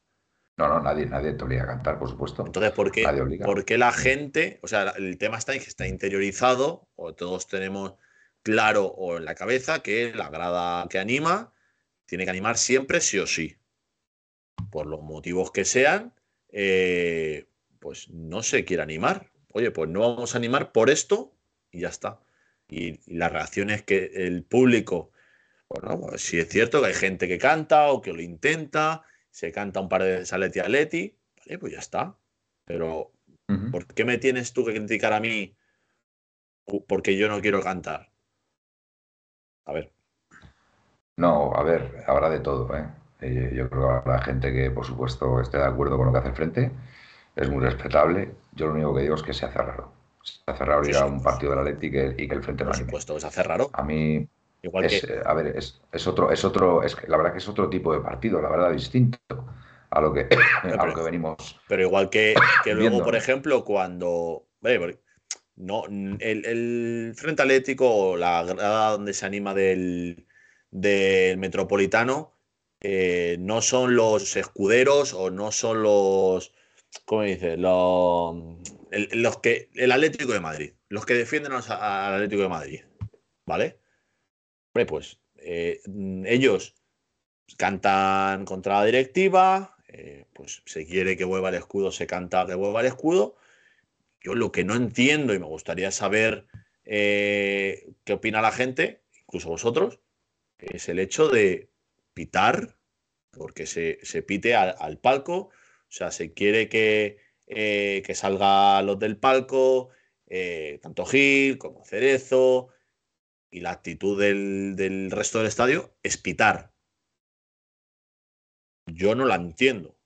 No, no, nadie, nadie te obliga a cantar, por supuesto. Entonces, ¿por qué, ¿por qué la gente, o sea, el tema está en que está interiorizado, o todos tenemos claro o en la cabeza que la grada que anima tiene que animar siempre sí o sí. Por los motivos que sean, eh, pues no se quiere animar. Oye, pues no vamos a animar por esto y ya está. Y, las reacciones que el público, bueno, pues sí es cierto que hay gente que canta o que lo intenta, se canta un par de veces a Leti a Leti, vale, pues ya está. Pero, ¿por qué me tienes tú que criticar a mí porque yo no quiero cantar? A ver. No, a ver, habrá de todo, ¿eh? ¿eh? yo creo que habrá gente que, por supuesto, esté de acuerdo con lo que hace el frente. Es muy respetable. Yo lo único que digo es que se hace raro. Se hace raro ir a un partido de la Leti y que, y que el frente Por supuesto, que se hace raro. A mí, a ver, es, otro, es otro, es que la verdad que es otro tipo de partido, la verdad, distinto a lo que, [coughs] que venimos. Pero igual que, que luego, por ejemplo, cuando. no, el, Frente Atlético, la grada donde se anima del, del Metropolitano, eh, no son los escuderos o no son los. ¿Cómo dice? Los, los que. El Atlético de Madrid. Los que defienden al Atlético de Madrid. ¿Vale? pues eh, ellos cantan contra la directiva, eh, pues se quiere que vuelva el escudo, se canta que vuelva el escudo. Yo lo que no entiendo y me gustaría saber eh, qué opina la gente, incluso vosotros, es el hecho de pitar, porque se, pite al, palco, o sea, se quiere que, que salga los del palco, tanto Gil como Cerezo, y la actitud del, resto del estadio es pitar. Yo no la entiendo.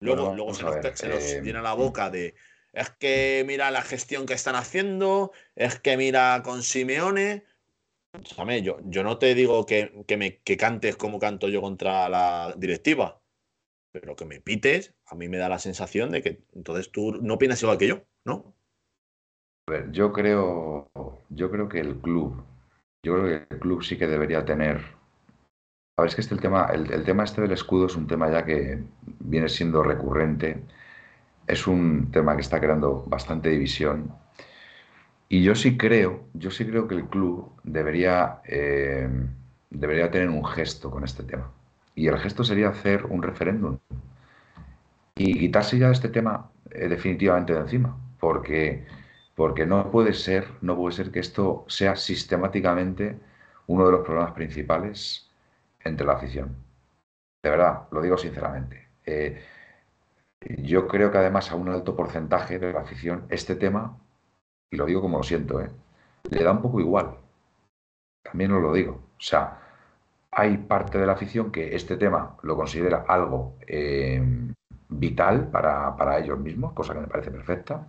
Luego, luego se, nos, eh, llena la boca de es que mira la gestión que están haciendo, es que mira con Simeone. yo, yo no te digo que, que, me, que cantes como canto yo contra la directiva, pero que me pites, a mí me da la sensación de que entonces tú no opinas igual que yo, ¿no? A ver, yo creo, yo creo que el club, yo creo que el club sí que debería tener. A ver, es que este el tema, el, tema este del escudo es un tema ya que viene siendo recurrente. Es un tema que está creando bastante división. Y yo sí creo, yo sí creo que el club debería, eh, debería tener un gesto con este tema. Y el gesto sería hacer un referéndum y quitarse ya este tema eh, definitivamente de encima. Porque porque no puede ser, no puede ser que esto sea sistemáticamente uno de los problemas principales entre la afición. De verdad, lo digo sinceramente. Eh, yo creo que además a un alto porcentaje de la afición este tema, y lo digo como lo siento, eh, le da un poco igual. También os lo digo. O sea, hay parte de la afición que este tema lo considera algo eh, vital para, para ellos mismos, cosa que me parece perfecta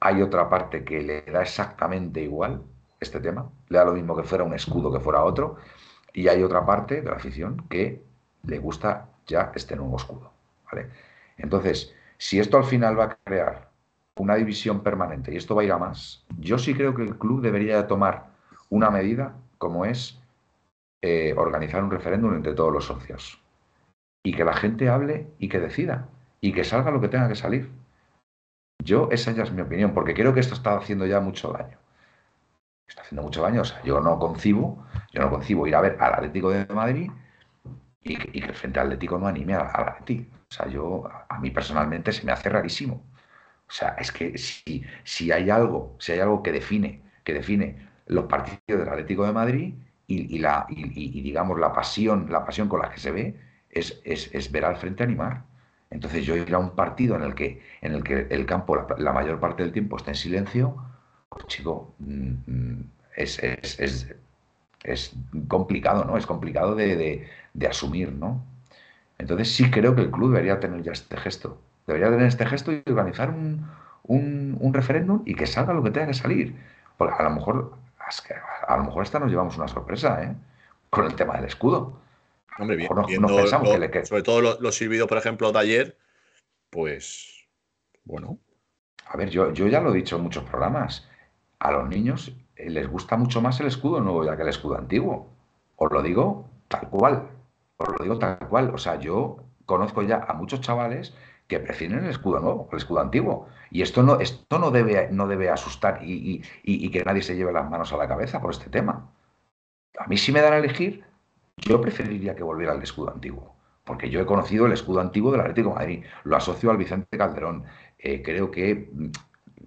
hay otra parte que le da exactamente igual este tema, le da lo mismo que fuera un escudo que fuera otro, y hay otra parte de la afición que le gusta ya este nuevo escudo. ¿vale? Entonces, si esto al final va a crear una división permanente y esto va a ir a más, yo sí creo que el club debería tomar una medida como es eh, organizar un referéndum entre todos los socios y que la gente hable y que decida y que salga lo que tenga que salir. Yo, esa ya es mi opinión, porque creo que esto está haciendo ya mucho daño. Está haciendo mucho daño. O sea, yo no concibo, yo no concibo ir a ver al Atlético de Madrid y que, el Frente Atlético no anime al, Atlético. O sea, yo, a mí personalmente se me hace rarísimo. O sea, es que si, si hay algo, si hay algo que define, que define los partidos del Atlético de Madrid y, la, y, digamos la pasión, la pasión con la que se ve, es, es, es ver al frente animar. Entonces yo ir a un partido en el que, en el, que el campo la, mayor parte del tiempo está en silencio, pues chico, mm, mm, es, es, complicado, ¿no? Es complicado de, asumir, ¿no? Entonces sí creo que el club debería tener ya este gesto. Debería tener este gesto y organizar un, un, referéndum y que salga lo que tenga que salir. Porque a lo mejor, a lo mejor hasta nos llevamos una sorpresa, ¿eh? Con el tema del escudo. Hombre, bien, sobre todo lo, lo, por ejemplo, de ayer, pues, bueno. A ver, yo, yo ya lo he dicho en muchos programas. A los niños les gusta mucho más el escudo nuevo ya que el escudo antiguo. Os lo digo tal cual. Os lo digo tal cual. O sea, yo conozco ya a muchos chavales que prefieren el escudo nuevo, el escudo antiguo. Y esto no, esto no, debe, no debe asustar y, que nadie se lleve las manos a la cabeza por este tema. A mí si me dan a elegir, yo preferiría que volviera al escudo antiguo. Porque yo he conocido el escudo antiguo del Atlético de Madrid, lo asocio al Vicente Calderón. Eh, creo que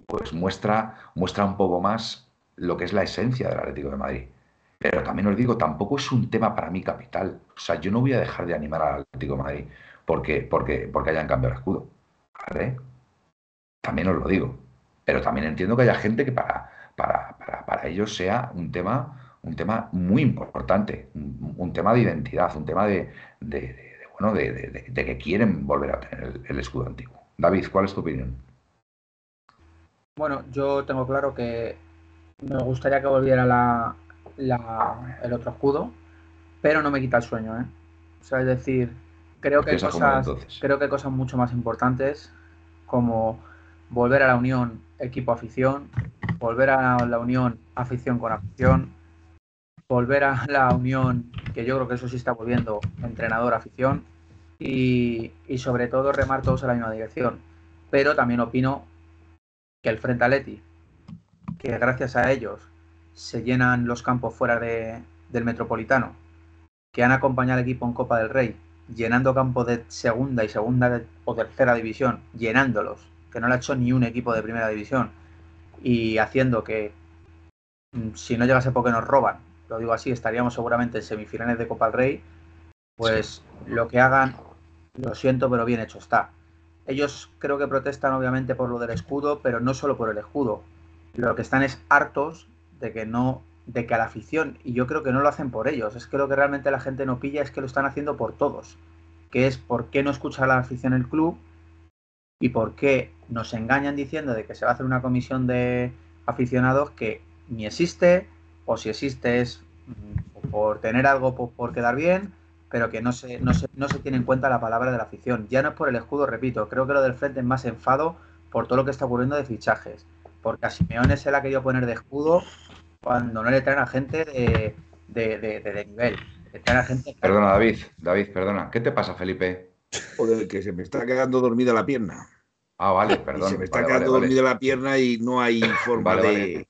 pues muestra, muestra un poco más lo que es la esencia del Atlético de Madrid. Pero también os digo, tampoco es un tema para mí capital. O sea, yo no voy a dejar de animar al Atlético de Madrid porque, porque, porque hayan cambiado el escudo. ¿Vale? También os lo digo. Pero también entiendo que haya gente que para, para, para, ellos sea un tema, un tema muy importante, un, tema de identidad, un tema de, de, bueno, de, que quieren volver a tener el escudo antiguo. David, ¿cuál es tu opinión? Bueno, yo tengo claro que me gustaría que volviera la, el otro escudo, pero no me quita el sueño, ¿eh? O sea, es decir, creo que hay cosas, creo que hay cosas mucho más importantes como volver a la unión equipo-afición, volver a la unión afición con afición, volver a la unión, que yo creo que eso sí está volviendo, entrenador-afición, y, y, sobre todo remar todos en la misma dirección. Pero también opino que el Frente Atleti que gracias a ellos se llenan los campos fuera de, del Metropolitano, que han acompañado al equipo en Copa del Rey, llenando campos de segunda y segunda o tercera división, llenándolos, que no lo ha hecho ni un equipo de primera división, y haciendo que mm, si no llegase porque nos roban, lo digo así, estaríamos seguramente en semifinales de Copa del Rey, pues lo que hagan, lo siento, pero bien hecho está. Ellos creo que protestan obviamente por lo del escudo, pero no solo por el escudo, lo que están es hartos de que no de que a la afición, y yo creo que no lo hacen por ellos, es que lo que realmente la gente no pilla es que lo están haciendo por todos, que es por qué no escucha a la afición el club y por qué nos engañan diciendo de que se va a hacer una comisión de aficionados que ni existe, o si existe es mm, por tener algo por, quedar bien, pero que no se, no, se, no se tiene en cuenta la palabra de la afición. Ya no es por el escudo, repito, creo que lo del frente es más enfado por todo lo que está ocurriendo de fichajes porque a Simeone se la ha querido poner de escudo cuando no le traen a gente de, de, nivel. gente Perdona, David, David, perdona. ¿Qué te pasa, Felipe? Joder, que se me está quedando dormida la pierna. Ah, vale, [laughs] perdón. se me está quedando dormida la pierna y no hay forma de.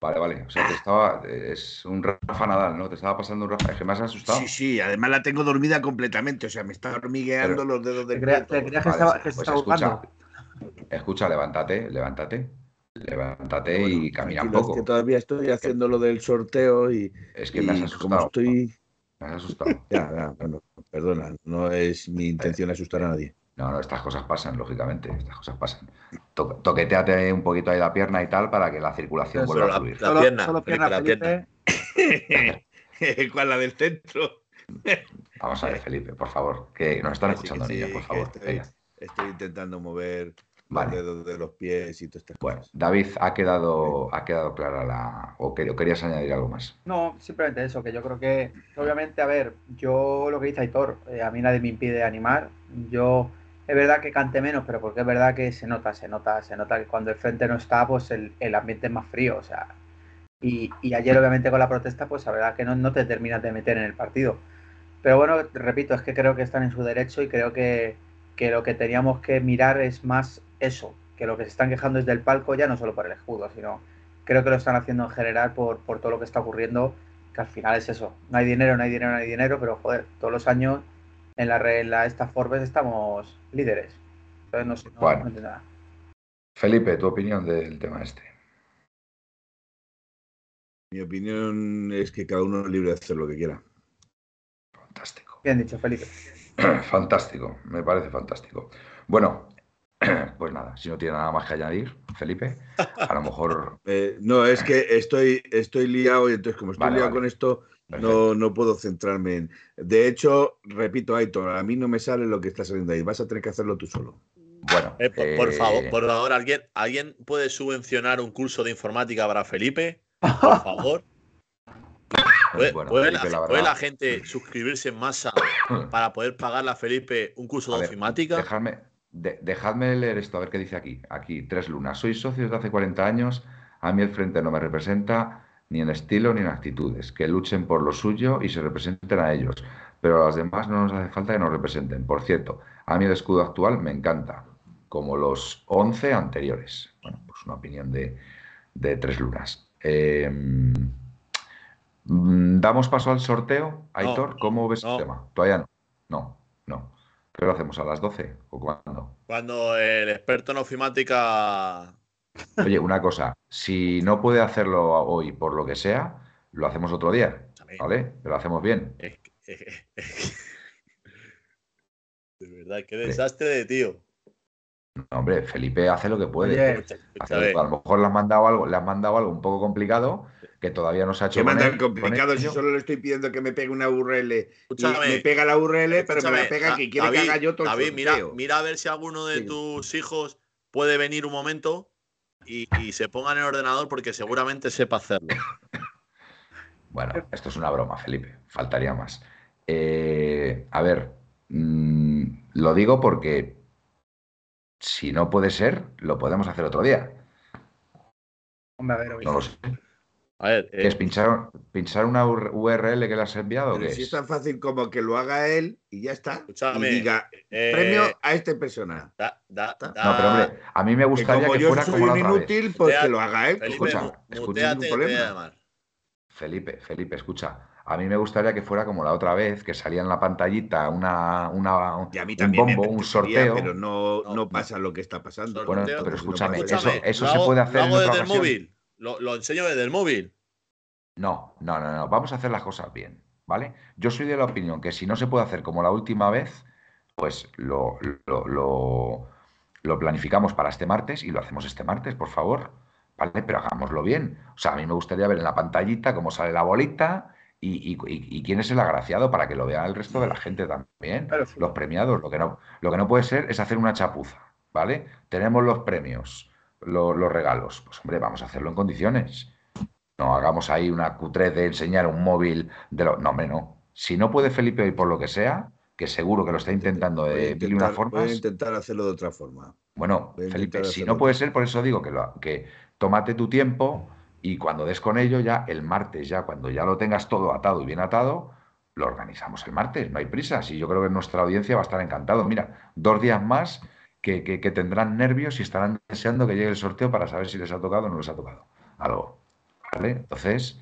Vale, vale. O sea, te estaba. Es un Rafa Nadal, ¿no? Te estaba pasando un Rafa. Es que me has asustado. Sí, sí. Además la tengo dormida completamente. O sea, me está hormigueando los dedos del ¿Te creías que, estaba, que pues escucha, Escucha, levántate, levántate. Levántate y camina un poco. Es que todavía estoy haciendo lo del sorteo y. Es que me has asustado. estoy. Me has asustado. [laughs] ya, ya, bueno, perdona, no es mi intención asustar a nadie. No, no, estas cosas pasan, lógicamente, estas cosas pasan. toqueteate un poquito ahí la pierna y tal para que la circulación vuelva a fluir. La, pierna, solo, pierna, la pierna. [laughs] ¿Cuál, la del centro? Vamos a ver, Felipe, por favor, que nos están escuchando niños, por favor. estoy intentando mover de los pies y todo estas bueno, David, ¿ha quedado, ¿ha quedado clara la. O, querías añadir algo más? No, simplemente eso, que yo creo que, obviamente, a ver, yo lo que dice Aitor, eh, a mí nadie me impide animar. Yo, es verdad que cante menos, pero porque es verdad que se nota, se nota, se nota que cuando el frente no está, pues el, ambiente es más frío, o sea. Y, ayer, obviamente, con la protesta, pues la verdad que no, no te terminas de meter en el partido. Pero bueno, repito, es que creo que están en su derecho y creo que, que lo que teníamos que mirar es más eso, que lo que se están quejando es del palco, ya no solo por el escudo, sino creo que lo están haciendo en general por, por todo lo que está ocurriendo, que al final es eso. No hay dinero, no hay dinero, no hay dinero, pero joder, todos los años en la, regla esta Forbes estamos líderes. Entonces no sé, no, nada. Felipe, tu opinión del tema este. Mi opinión es que cada uno es libre de hacer lo que quiera. Fantástico. Bien dicho, Felipe. [clears throat] fantástico, me parece fantástico. Bueno, [clears throat] Pues nada, si no tiene nada más que añadir, Felipe, a lo mejor. [laughs] Eh, no, es que estoy, estoy liado y entonces, como estoy liado con esto, no, no puedo centrarme en. De hecho, repito, Aitor, a mí no me sale lo que está saliendo ahí. Vas a tener que hacerlo tú solo. Bueno, Eh, por, por eh, favor, por favor, ¿alguien, ¿alguien puede subvencionar un curso de informática para Felipe? Por [laughs] favor. ¿Puede, Bueno, puede Felipe, la, la puede verdad- la gente suscribirse en masa [clears throat] para poder pagarle a Felipe un curso A de ver, ofimática? Dejadme, de- dejadme leer esto, a ver qué dice aquí. Aquí, tres lunas. Soy socio desde hace 40 años. A mí el frente no me representa ni en estilo ni en actitudes. Que luchen por lo suyo y se representen a ellos. Pero a los demás no nos hace falta que nos representen. Por cierto, a mí el escudo actual me encanta, como los 11 anteriores. Bueno, pues una opinión de, de tres lunas. Eh, mm, Damos paso al sorteo. Aitor, ¿cómo ves no. el tema? Todavía no. No, no. ¿Qué lo hacemos? ¿A las 12 o cuándo? Cuando el experto en ofimática. Oye, una cosa, si no puede hacerlo hoy por lo que sea, lo hacemos otro día, ¿vale? Pero lo hacemos bien. Es que- es que- De verdad, qué desastre de tío. No, hombre, Felipe hace lo que puede. Oye, Hace a lo que ver, puede. a lo mejor le has mandado algo, le has mandado algo un poco complicado que todavía no se ha hecho manda complicado si ello. solo le estoy pidiendo que me pegue una URL. Escúchame. me pega la URL, pero me la pega que quiere David, que haga yo todo el David, mira, mira a ver si alguno de Sí. tus hijos puede venir un momento y, y se ponga en el ordenador porque seguramente sepa hacerlo. Bueno, esto es una broma, Felipe. Faltaría más. Eh, a ver, mm, lo digo porque si no puede ser, lo podemos hacer otro día. Hombre, a ver, oye. No lo sé. A ver, ¿Qué eh, es pinchar, pinchar una URL que le has enviado? o Pero qué si es? es tan fácil como que lo haga él y ya está. Escúchame, Y diga, eh, premio a esta persona. da- da- No, da- No, pero hombre, a mí me Que gustaría como que yo fuera soy como la un otra vez. inútil, pues Mutea- que lo haga él. Felipe, escucha, escucha, llamar. Felipe, Felipe, escucha. A mí me gustaría que fuera como la otra vez, que salía en la pantallita una, una, Y a mí un también me bombo, un sorteo. pero no, No, no pasa lo que está pasando. Bueno, Sorteo. pero no escúchame, eso, eso se puede hacer Lo en otra desde el móvil. Lo, lo enseño desde el móvil. No, no, no, no. Vamos a hacer las cosas bien, ¿vale? Yo soy de la opinión que si no se puede hacer como la última vez, pues lo, lo, lo- lo planificamos para este martes y lo hacemos este martes, por favor. ¿Vale? Pero hagámoslo bien. O sea, a mí me gustaría ver en la pantallita cómo sale la bolita y, y- y- y quién es el agraciado para que lo vea el resto de la gente también. Claro, sí. Los premiados. Lo que no, lo que no puede ser es hacer una chapuza, ¿vale? Tenemos los premios, lo- los regalos. Pues hombre, vamos a hacerlo en condiciones. No hagamos ahí una cutre de enseñar un móvil de lo... No, hombre, no. Si no puede Felipe hoy por lo que sea, que seguro que lo está intentando de mil una intentar- voy a formas. intentar hacerlo de otra forma. Bueno, Felipe, si no puede ser, por eso digo que, lo- que tómate tu tiempo y cuando des con ello, ya el martes, ya cuando ya lo tengas todo atado y bien atado, lo organizamos el martes, no hay prisa. Sí, yo creo que nuestra audiencia va a estar encantado. Mira, dos días más que, que- que tendrán nervios y estarán deseando que llegue el sorteo para saber si les ha tocado o no les ha tocado algo. ¿Vale? Entonces,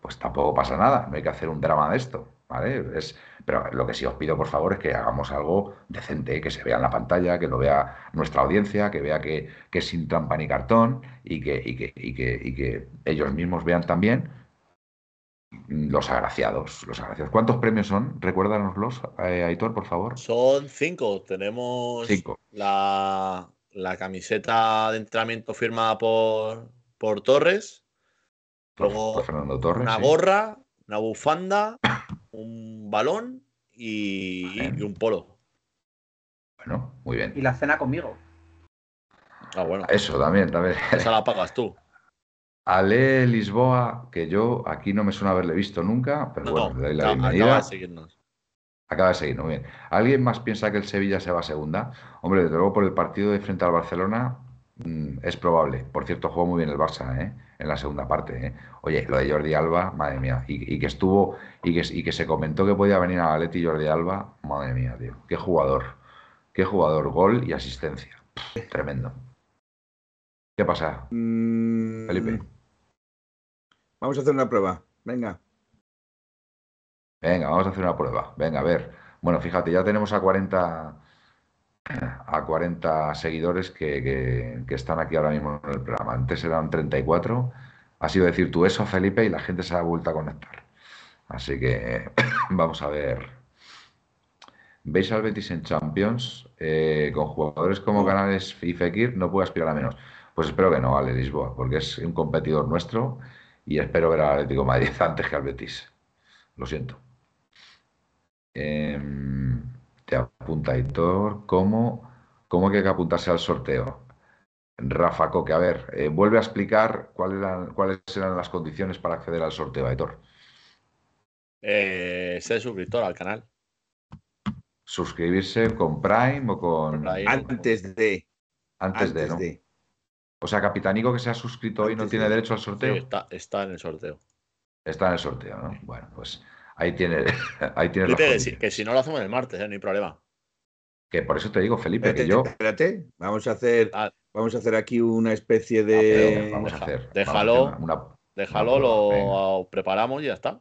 pues tampoco pasa nada, no hay que hacer un drama de esto, ¿vale? Es, pero lo que sí os pido, por favor, es que hagamos algo decente, que se vea en la pantalla, que lo vea nuestra audiencia, que vea que, que es sin trampa ni cartón y que, y que, y que, y que ellos mismos vean también los agraciados, los agraciados. ¿Cuántos premios son? Recuérdanoslos, eh, Aitor, por favor. Son cinco. Tenemos Cinco. La, la camiseta de entrenamiento firmada por, por Torres. Por, Luego, por Fernando Torres. una sí. gorra, una bufanda, un balón y, un polo. Bueno, muy bien. Y la cena conmigo. Ah, bueno. Eso también, también. Esa la pagas tú. Ale Lisboa, que yo aquí no me suena haberle visto nunca, pero No, bueno, no, le doy la acaba- bienvenida. acaba de seguirnos. Acaba de seguir, muy bien. ¿Alguien más piensa que el Sevilla se va a segunda? Hombre, desde luego por el partido de frente al Barcelona mm, es probable. Por cierto, jugó muy bien el Barça, ¿eh? En la segunda parte, ¿eh? Oye, lo de Jordi Alba, madre mía. Y, y que estuvo, y que, y que se comentó que podía venir a Atleti Jordi Alba, madre mía, tío. Qué jugador. Qué jugador. Gol y asistencia. Pff, tremendo. ¿Qué pasa, Mm, Felipe? Vamos a hacer una prueba. Venga. Venga, vamos a hacer una prueba. Venga, a ver. Bueno, fíjate, ya tenemos a 40, a 40 seguidores que, están aquí ahora mismo en el programa. Antes eran 34. Ha sido decir tú eso, Felipe, y la gente se ha vuelto a conectar. Así que [coughs] vamos a ver. ¿Veis al Betis en Champions? Eh, con jugadores como. Canales y Fekir no puede aspirar a menos. Pues espero que no, vale, Lisboa, porque es un competidor nuestro y espero ver al Atlético de Madrid [laughs] antes que al Betis. Lo siento. Em, te apunta Hitor como ¿Cómo que hay que apuntarse al sorteo? Rafa Coque, a ver, eh, vuelve a explicar cuáles eran, cuáles eran las condiciones para acceder al sorteo, Aitor. Eh, ser suscriptor al canal. Suscribirse con Prime o con. Prime. Antes de. Antes, de, ¿no? O sea, Capitanico que se ha suscrito hoy no tiene de. derecho al Sí, sorteo. está, está en el sorteo. Está en el sorteo, ¿no? Bueno, pues ahí tiene, [laughs] ahí tienes Felipe, que si, que si no lo hacemos el martes, eh, no hay problema. Que por eso te digo, Felipe, Espérate, que yo. espérate. Vamos a hacer, Ah. vamos a hacer aquí una especie Ah, pero de. Vamos a hacer. déjalo. vamos a hacer una- una- Déjalo, lo preparamos y ya está.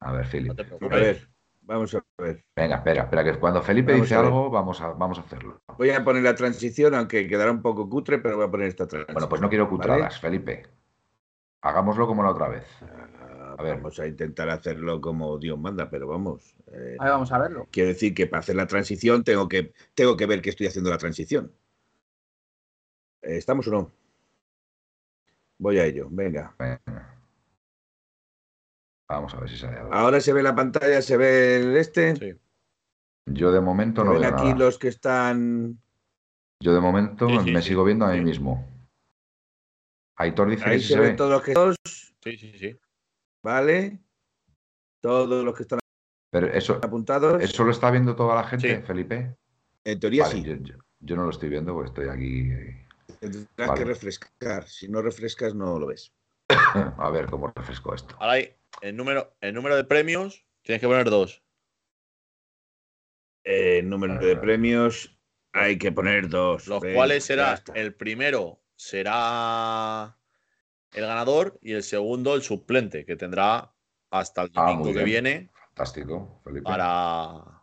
A ver, Felipe. A ver, vamos a ver. Venga, espera, espera, que cuando Felipe Vamos dice algo, vamos a, vamos a hacerlo. Voy a poner la transición, aunque quedará un poco cutre, pero voy a poner esta transición. Bueno, pues no quiero ¿vale? cutradas, Felipe. Hagámoslo como la otra vez. Ah, A ver. Vamos a intentar hacerlo como Dios manda, pero vamos. eh, Ahí vamos a verlo. quiero decir que para hacer la transición tengo que, tengo que ver que estoy haciendo la transición. Eh, ¿Estamos o no? Voy a ello, venga. Venga. Vamos a ver si sale algo. Ahora se ve la pantalla, se ve el este. Sí. Yo de momento Se no ven veo aquí nada. los que están. Yo de momento Sí, sí, me sí. sigo viendo a mí Sí. mismo. Aitor dice Ahí que sí se se ven ve. todos los que todos, Sí, sí, sí. ¿vale? Todos los que están Pero eso, apuntados. ¿eso lo está viendo toda la gente, Sí. Felipe? En teoría Vale, sí. yo, yo- yo no lo estoy viendo porque estoy aquí. eh. Tendrás vale. que refrescar. Si no refrescas, no lo ves. [coughs] A ver cómo refresco esto. Ahora hay el número, el número de premios, tienes que poner dos. Eh, el número de premios hay que poner dos. Los cuales será el primero será el ganador y el segundo el suplente, que tendrá hasta el Ah, domingo que viene Fantástico, Felipe. para,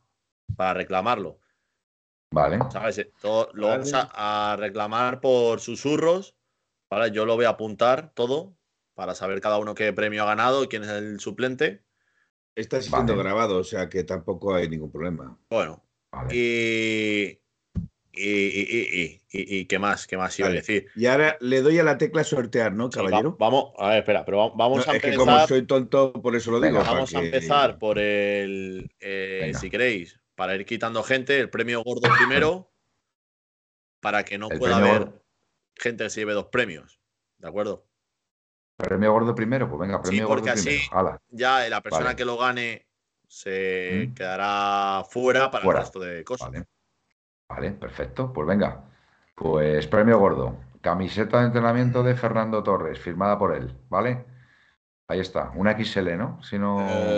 para reclamarlo. Vale. ¿Sabes? Eh, todo- lo Vale. vamos a, a reclamar por susurros. ¿vale? Yo lo voy a apuntar todo para saber cada uno qué premio ha ganado y quién es el suplente. Está siendo Vale. grabado, o sea que tampoco hay ningún problema. Bueno, vale. y. Y, y, y, y- y- y qué más, qué más iba a decir. Y ahora le doy a la tecla sortear, ¿no, Sí, caballero? vamos, a ver, espera, pero va- vamos a es que empezar. como soy tonto, por eso lo digo. Vamos a empezar por el. eh, si queréis, para ir quitando gente, el premio gordo [coughs] primero. para que no pueda haber gente que se lleve dos premios. ¿De acuerdo? Premio gordo primero, pues venga, Sí, premio gordo porque así- primero. Ya la persona que lo gane se Mm. quedará fuera para el resto de cosas. Vale. Perfecto. Pues venga. Pues premio gordo. Camiseta de entrenamiento de Fernando Torres, firmada por él, ¿vale? Ahí está, una XL, ¿no? Si no,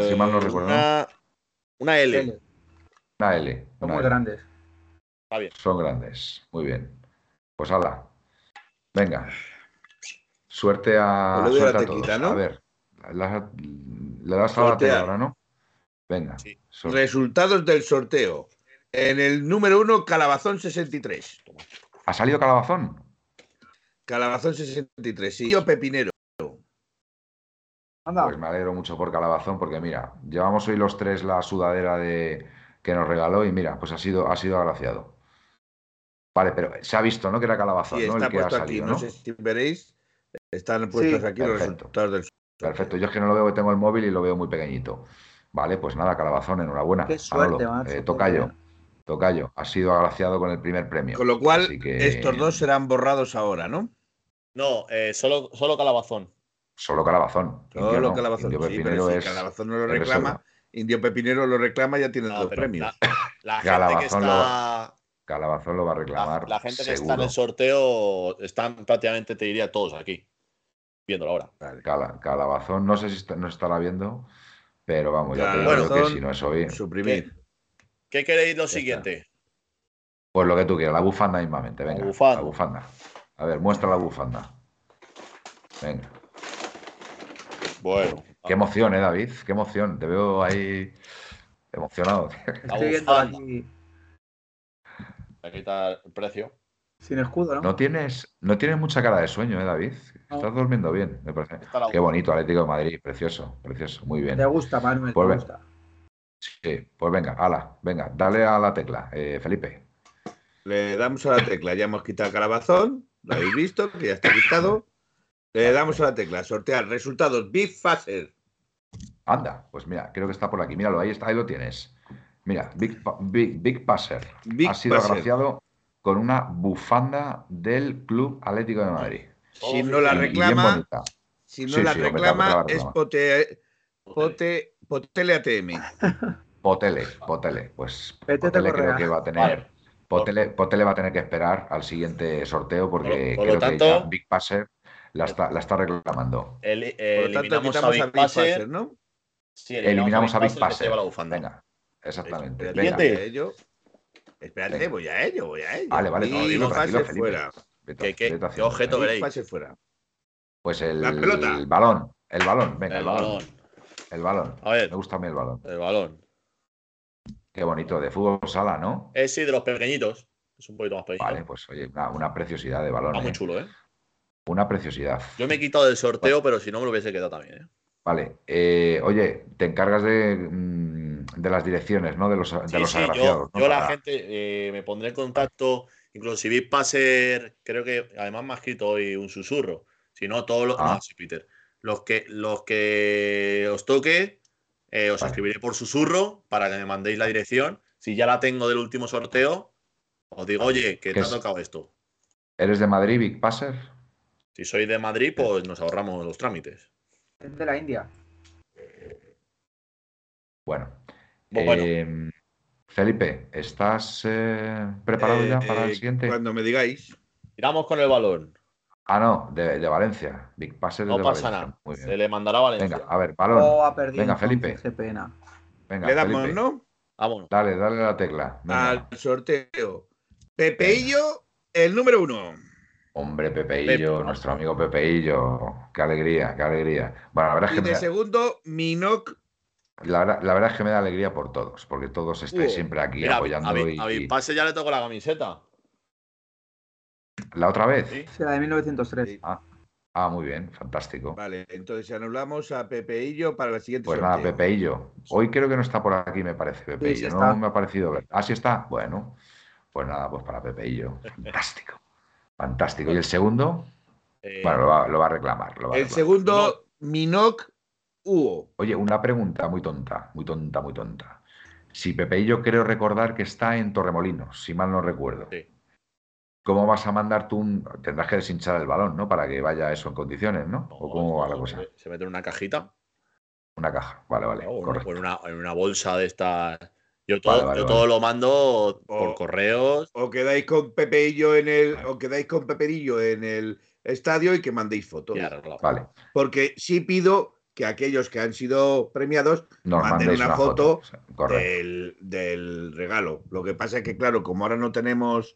si mal no Eh, recuerdo. Una, una L. L. Una L. Son muy grandes. Está bien. Son grandes. Muy bien. Pues hala. Venga. Suerte a, Pues a suerte a todos. A ver. la- le das a la ahora, ¿no? Venga. Sí. Resultados del sorteo. En el número uno, Calabazón 63. ¿Ha salido calabazón? Calabazón 63, sí. Tío Pepinero. Anda. Pues me alegro mucho por Calabazón, porque mira, llevamos hoy los tres la sudadera de que nos regaló y mira, pues ha sido, ha sido agraciado. Vale, pero se ha visto, ¿no? Que era Calabazón, Sí, ¿no? está El que ha puesto salido, aquí. No ¿no? sé si veréis. Están puestos Sí. aquí los Perfecto. resultados del. Perfecto, yo es que no lo veo, tengo el móvil y lo veo muy pequeñito. Vale, pues nada, Calabazón, enhorabuena. Qué suerte, Manolo. macho, Eh, tocayo. Tocayo, ha sido agraciado con el primer premio. Con lo cual, que estos dos serán borrados ahora, ¿no? No, eh, solo, solo calabazón. Solo Calabazón. Todo Indio lo no. Calabazón. Indio Sí, Pepinero pero si es Calabazón no lo reclama, reserva. Indio Pepinero lo reclama, ya tiene No, dos premios. La, la gente que Calabazón lo está. Calabazón lo va a La, reclamar. la gente que está en el sorteo están prácticamente, te diría, todos aquí. Viéndolo ahora. Cala- Calabazón, no sé si está- no estará viendo, pero vamos, ya te digo Calabazón, que si no es hoy, Suprimir. ¿Qué queréis lo siguiente? pues lo que tú quieras, la bufanda mismamente, venga, bufanda. la bufanda. A ver, muestra la bufanda. Venga. Bueno. Qué emoción, eh, David, qué emoción. Te veo ahí emocionado. Estoy viendo bufanda. aquí Voy a quitar el precio. sin escudo, ¿no? No tienes, no tienes mucha cara de sueño, eh, David. No. Estás durmiendo bien, me parece. La Qué bonito, Atlético de Madrid, precioso, precioso, muy bien. Te gusta, Manuel, Pues te gusta. Sí, pues venga, ala, venga, dale a la tecla, eh, Felipe. Le damos a la tecla. Ya hemos quitado Calabazón. Lo habéis visto, que ya está quitado. Le damos a la tecla. Sortear resultados. Big. Anda, pues mira, creo que está por aquí. Míralo, ahí está, ahí lo tienes. Mira, Big, Big, Big Passer Big ha sido Passer. agraciado con una bufanda del Club Atlético de Madrid. Si no la reclama, si no Sí, la sí, reclama, es pote, pote, potele ATM. [laughs] Potele, Potele. Pues Potele creo que va a tener. Vale. Potele, Potele va a tener que esperar al siguiente sorteo porque Por por creo tanto- que ya Big Passer la está, la está reclamando. El- Por eh, lo tanto, eliminamos a Big a Big Passer. Passer, ¿no? Sí, Eliminamos a Big que se Passer. lleva la bufanda. Venga, exactamente. Espérate, Venga. voy a ello. Espérate, Venga. voy a ello, voy a ello. Vale, vale, Big no, tranquilo, Felipe. fuera. Vete- ¿Qué- qué- vete qué objeto Big veréis? Passer fuera. Pues el, La pelota. el balón. El balón, venga, El el balón. balón. El balón. A ver. Me gusta a mí el balón. El balón. Qué bonito, de fútbol sala, ¿no? Es sí, de los pequeñitos. Es un poquito más pequeño. Vale, pues oye, una, una preciosidad de balón. Está muy ¿eh? chulo, ¿eh? Una preciosidad. Yo me he quitado del sorteo, pero si no me lo hubiese quedado también, ¿eh? Vale, eh, oye, te encargas de, mm, de las direcciones, ¿no? De los, de Sí, los sí, agraciados. yo, ¿no? yo la Para- gente eh, me pondré en contacto, incluso si Big Passer, creo que además me ha escrito hoy un susurro. Si no, todos los. Ah. No, sí, Peter. Los que, los que os toque, eh, os Vale. escribiré por susurro para que me mandéis la dirección. Si ya la tengo del último sorteo, os digo, oye, que ¿Qué te ha tocado esto. ¿Eres de Madrid, Big Passer? Si sois de Madrid, pues nos ahorramos los trámites. Es de la India. Bueno. Pues bueno. eh, Felipe, ¿estás eh, preparado ya Eh, para el siguiente? Cuando me digáis. Tiramos con el balón. Ah, no, de, de Valencia. Big Passer No de pasa Valencia. nada. Muy Se bien. le mandará a Valencia. Venga, a ver, balón. Oh, ha perdido. Venga, Felipe. Qué pena. Venga, Le damos, Felipe. ¿no? Vámonos. Dale, dale la tecla. Venga. Al sorteo. Pepeillo, el número uno. Hombre, Pepeillo, Pepe. nuestro amigo Pepeillo. Qué alegría, qué alegría. Bueno, la verdad es que me de da- segundo, Minoc. La verdad, la verdad es que me da alegría por todos, porque todos estáis Uh, siempre aquí Mira, a, apoyando. mi- y, a mi y- pase ya le tocó la camiseta. ¿La otra vez? Sí. Sí, la de 1903. Ah, muy bien, fantástico. Vale, entonces anulamos a Pepeillo para la siguiente Pues nada. Pepeillo. Hoy creo que no está por aquí, me parece, Pepeillo. sí no me ha parecido ver. Ah, sí está. Bueno, pues nada, pues para Pepeillo. [laughs] Fantástico. Fantástico. ¿Y el segundo? Eh, Bueno, lo va, lo va a reclamar. lo va a El reclamar. segundo, Minoc Hugo. Oye, una pregunta muy tonta, muy tonta, muy tonta. Si Pepeillo creo recordar que está en Torremolinos, si mal no recuerdo. Sí. ¿Cómo vas a mandar tú un... Tendrás que deshinchar el balón, ¿no? Para que vaya eso en condiciones, ¿no? no, ¿O cómo va la cosa? se- mete en una cajita Una caja. Vale, vale. ¿no? o en- correcto. o en una, en una bolsa de estas. Yo todo, Vale, vale, yo vale. todo lo mando por O- correos. O quedáis con Pepeillo en el. O quedáis con Peperillo en el estadio y que mandéis fotos. y arreglado. Vale. Porque sí pido que aquellos que han sido premiados Nos manden una una foto foto. Del, del regalo. Lo que pasa es que, claro, como ahora no tenemos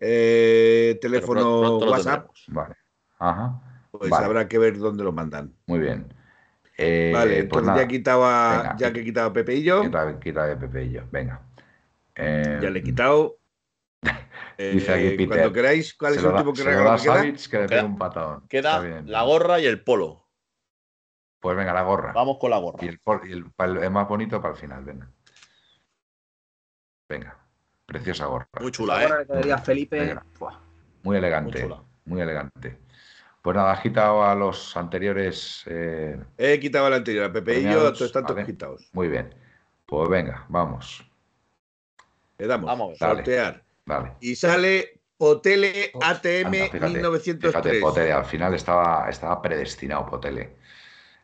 eh, teléfono pronto- pronto lo WhatsApp. Vale. Ajá. pues Vale. habrá que ver dónde lo mandan. Muy bien. Eh, vale, pues entonces ya, he quitado a, Venga, ya que he quitado a Pepeillo, Quita, Pepeillo. Venga. Eh, ya le he quitado. [laughs] Dice aquí Eh, Peter, cuando queráis, ¿cuál es el último que regalo que queda? Que le Queda- un patón. Queda la gorra y el polo. Pues venga, la gorra. Vamos con la gorra. Y el, y el- pa- el más bonito para el final, venga. Venga. Preciosa gorra. Muy chula, ¿eh? le quedaría a Felipe. Muy elegante. Muy chula. Muy elegante. Pues nada, has quitado a los anteriores. eh, He quitado al anterior, a Premiados, todos están todos vale. quitados. muy bien. Pues venga, vamos. Le damos, Vamos. Dale. sortear. Dale. Y sale Potele ATM Anda, fíjate, 1903. Fíjate, Potele, al final estaba, estaba predestinado, Potele.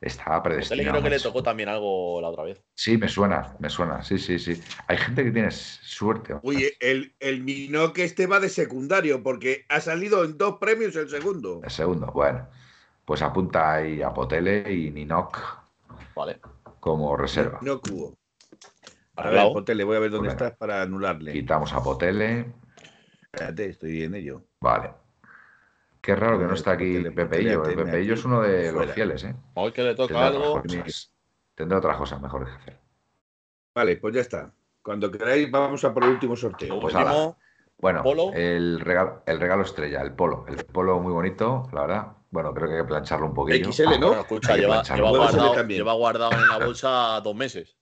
Estaba predestinado. creo que le tocó también algo la otra vez. Sí, me suena, me suena. Sí, sí, sí. Hay gente que tiene suerte. Oye, el, el Minoc este va de secundario porque ha salido en dos premios el segundo. El segundo, bueno. Pues apunta ahí a Potele y Ninok Vale. como reserva. No cubo. A ver. Potele, voy a ver dónde Pues estás para anularle. Quitamos a Potele. Espérate, estoy en ello. Vale. Qué raro que no está aquí Potele, Pepeillo. El Pepeillo es uno de los fuera. fieles, ¿eh? Hoy que le toca Tendrá algo. cosas. Tendrá otras cosas mejores que hacer. Vale, pues ya está. Cuando queráis, vamos a por el último sorteo. Pues último, Bueno, ¿Polo? El, regalo, el regalo estrella, el polo. El polo muy bonito, la verdad. Bueno, creo que hay que plancharlo un poquillo. XL, ¿no? bueno, escucha, lleva, guardado, también. lleva guardado en la bolsa dos meses.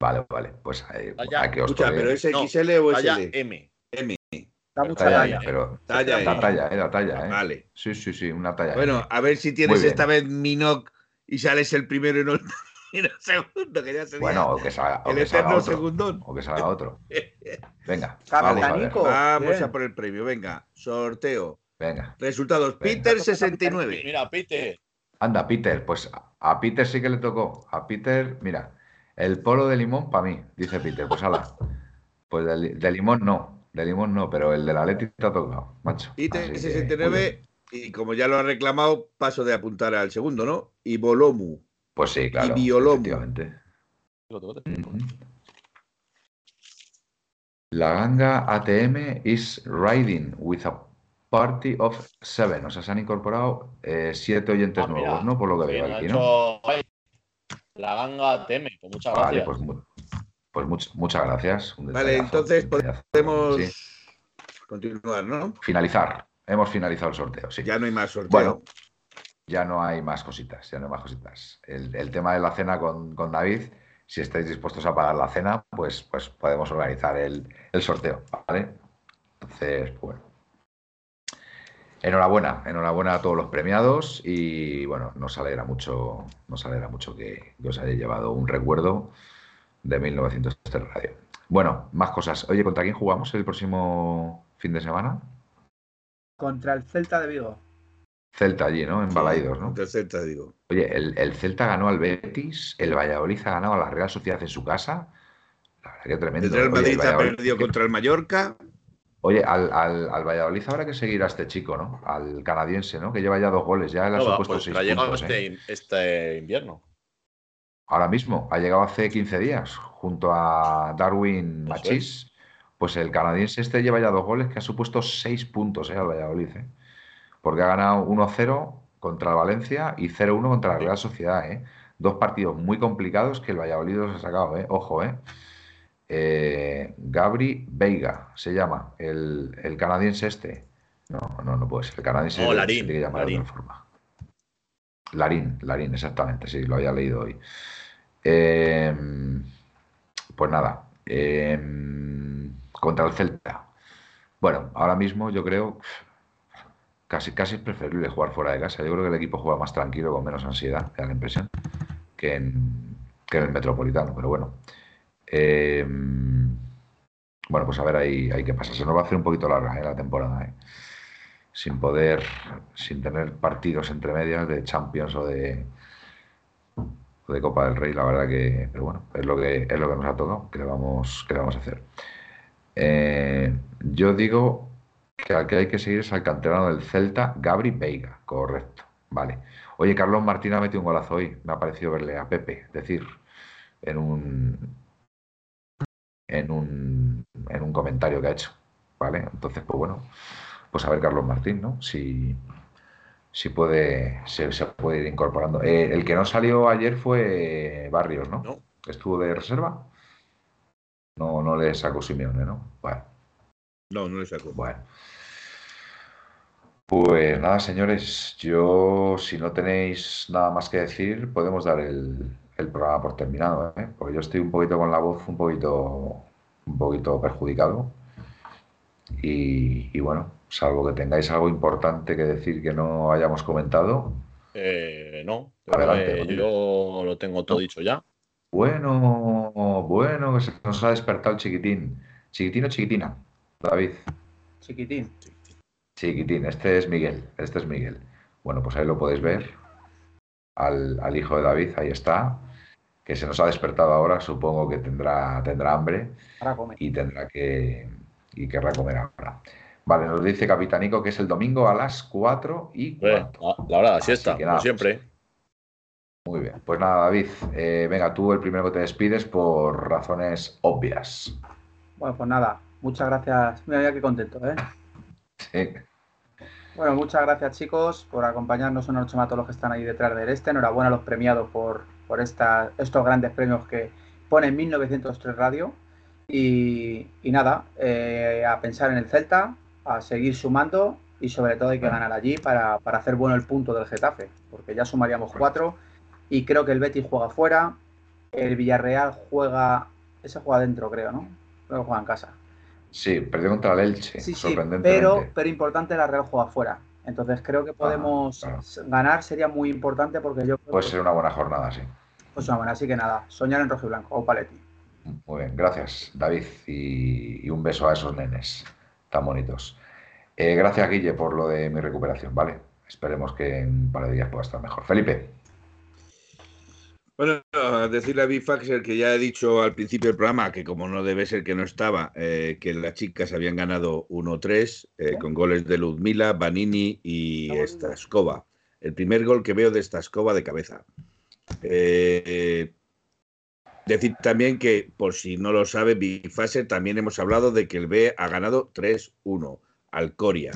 Vale, vale. Pues eh, hay que os Escucha, toque. pero ¿es No, XL o SL? M. Da mucha Talla, talla. pero Talla la talla, eh, la talla, eh. Vale. Sí, sí, sí, una talla. Bueno, a ver si tienes esta vez Minoc y sales el primero y [laughs] no el Y no segundo, que ya sería Bueno, o que salga, o el que salga otro. segundón. O que salga otro. [laughs] Venga, vamos a ver. Vamos a por el premio, venga. Sorteo. Venga. Resultados. Venga. Peter 69. Mira, Pite. Anda, Peter, pues a- Peter sí que le tocó. A Peter, mira, el polo de limón para mí, dice Peter. Pues ala. Pues de limón no, de limón no, pero el de la Leti ha tocado, macho. Muy 69. bien. Y como ya lo ha reclamado, paso de apuntar al segundo, ¿no? Y Bolomu. Pues sí, claro. Biolomo. efectivamente. Ujú. La ganga ATM is riding with a party of seven. O sea, se han incorporado eh, siete oyentes Ah, nuevos, ¿no? Por lo que veo aquí, ¿no? La ganga teme, pues muchas Vale, gracias. pues, pues much- muchas gracias. un Vale, entonces. Podemos Sí. continuar, ¿no? Finalizar. Hemos finalizado el sorteo, sí. Ya no hay más sorteo. Bueno, ya no hay más cositas, ya no hay más cositas. El, el tema de la cena con, con David, si estáis dispuestos a pagar la cena, pues, pues podemos organizar el, el sorteo, ¿vale? Entonces, bueno. Enhorabuena, enhorabuena a todos los premiados y bueno, nos alegra mucho, nos alegra mucho que, que os hayáis llevado un recuerdo de 1903 Radio. Bueno, más cosas. Oye, ¿contra quién jugamos el próximo fin de semana? Contra el Celta de Vigo. Celta allí, ¿no? En Balaidos, ¿no? Tercer te digo. Oye, el, el Celta ganó al Betis, el Valladolid ha ganado a la Real Sociedad en su casa. La verdad que tremendo. El Real Oye, Madrid el ha perdido contra el Mallorca. Oye, al, al, al Valladolid habrá que seguir a este chico, ¿no? Al canadiense, ¿no? Que lleva ya dos goles, ya le ha No, supuesto pues seis ha llegado puntos, ¿eh? este, este invierno. Ahora mismo, ha llegado hace 15 días, junto a Darwin Eso Machís. Pues el canadiense este lleva ya dos goles que ha supuesto seis puntos, ¿eh? Al Valladolid, ¿eh? Porque ha ganado 1-0 contra el Valencia y 0-1 contra la. Real Sociedad, ¿eh? Dos partidos muy complicados que el Valladolid los ha sacado, ¿eh? Ojo, ¿eh? Eh, Gabri Veiga se llama, el, el canadiense este. No, no, no puede ser. El canadiense No, se Larín, tiene que llamar de Larín. otra forma. Larín, Larín, exactamente, sí, lo había leído hoy. Eh, pues nada, eh, contra el Celta. Bueno, ahora mismo yo creo casi, casi es preferible jugar fuera de casa. Yo creo que el equipo juega más tranquilo, con menos ansiedad, me da la impresión, que en, que el Metropolitano. Pero bueno, eh, bueno, pues a ver ahí, ahí qué pasa. Se nos va a hacer un poquito larga ¿eh? la temporada, ¿eh? sin poder, sin tener partidos entre medias de Champions o de, de Copa del Rey, la verdad que, pero bueno, es lo que, es lo que nos ha tocado, que le vamos, que le vamos a hacer. Eh, yo digo que al que hay que seguir es al canterano del Celta, Gabri Veiga, correcto, vale. Oye, Carlos Martín ha metido un golazo hoy, me ha parecido verle a Pepe decir en un, en un, en un comentario que ha hecho, ¿vale? Entonces, pues bueno, pues a ver Carlos Martín, ¿no? Si, si puede, se, se puede ir incorporando. Eh, el que no salió ayer fue Barrios, ¿no? No. Estuvo de reserva. No, no le sacó Simeone, ¿no? Bueno, No, no le sacó. bueno. Pues nada, señores, yo si no tenéis nada más que decir, podemos dar el, el programa por terminado, ¿eh? Porque yo estoy un poquito con la voz un poquito, un poquito perjudicado. Y, y bueno, salvo que tengáis algo importante que decir que no hayamos comentado. Eh, no, Adelante, eh, yo lo tengo todo dicho ya. Bueno, bueno, que se nos ha despertado el chiquitín. ¿Chiquitín o chiquitina? David. Chiquitín. Chiquitín, este es Miguel, este es Miguel. Bueno, pues ahí lo podéis ver. Al, al hijo de David, ahí está. Que se nos ha despertado ahora, supongo que tendrá, tendrá hambre Para comer. y tendrá que y querrá comer ahora. Vale, nos dice Capitanico que es el domingo a las 4 y Eh, cuarto. la, la hora de la Así siesta, como siempre. Muy bien. Pues nada, David, eh, venga, tú el primero que te despides por razones obvias. Bueno, pues nada, muchas gracias. Mira, mira qué contento, ¿eh? Sí. Bueno, muchas gracias chicos por acompañarnos una noche más a todos los que están ahí detrás del este. Enhorabuena a los premiados por, por esta, estos grandes premios que pone 1903 Radio. Y, y nada, eh, a pensar en el Celta, a seguir sumando y sobre todo hay que ganar allí para, para hacer bueno el punto del Getafe, porque ya sumaríamos cuatro y creo que el Betis juega fuera, el Villarreal juega, ese juega dentro creo, ¿no? Creo que juega en casa. Sí, perdió contra el Elche, Sí, sí, pero, pero importante la Real juega fuera. Entonces creo que podemos claro. ganar, sería muy importante porque yo creo Puede que ser una buena jornada, sí. Pues bueno, así que nada, soñar en rojo y blanco, o paletti. Muy bien, gracias David y, un beso a esos nenes tan bonitos. Eh, gracias Guille por lo de mi recuperación, ¿vale? Esperemos que en un par de días pueda estar mejor. Felipe. Bueno, decirle a Bifaxer que ya he dicho al principio del programa que como no debe ser que no estaba, eh, que las chicas habían ganado 1-3 eh, con goles de Ludmila, Banini y Stascova. El primer gol que veo de Stascova de cabeza. Eh, decir también que, por si no lo sabe, Bifaxer también hemos hablado de que el B ha ganado 3-1 al Coria,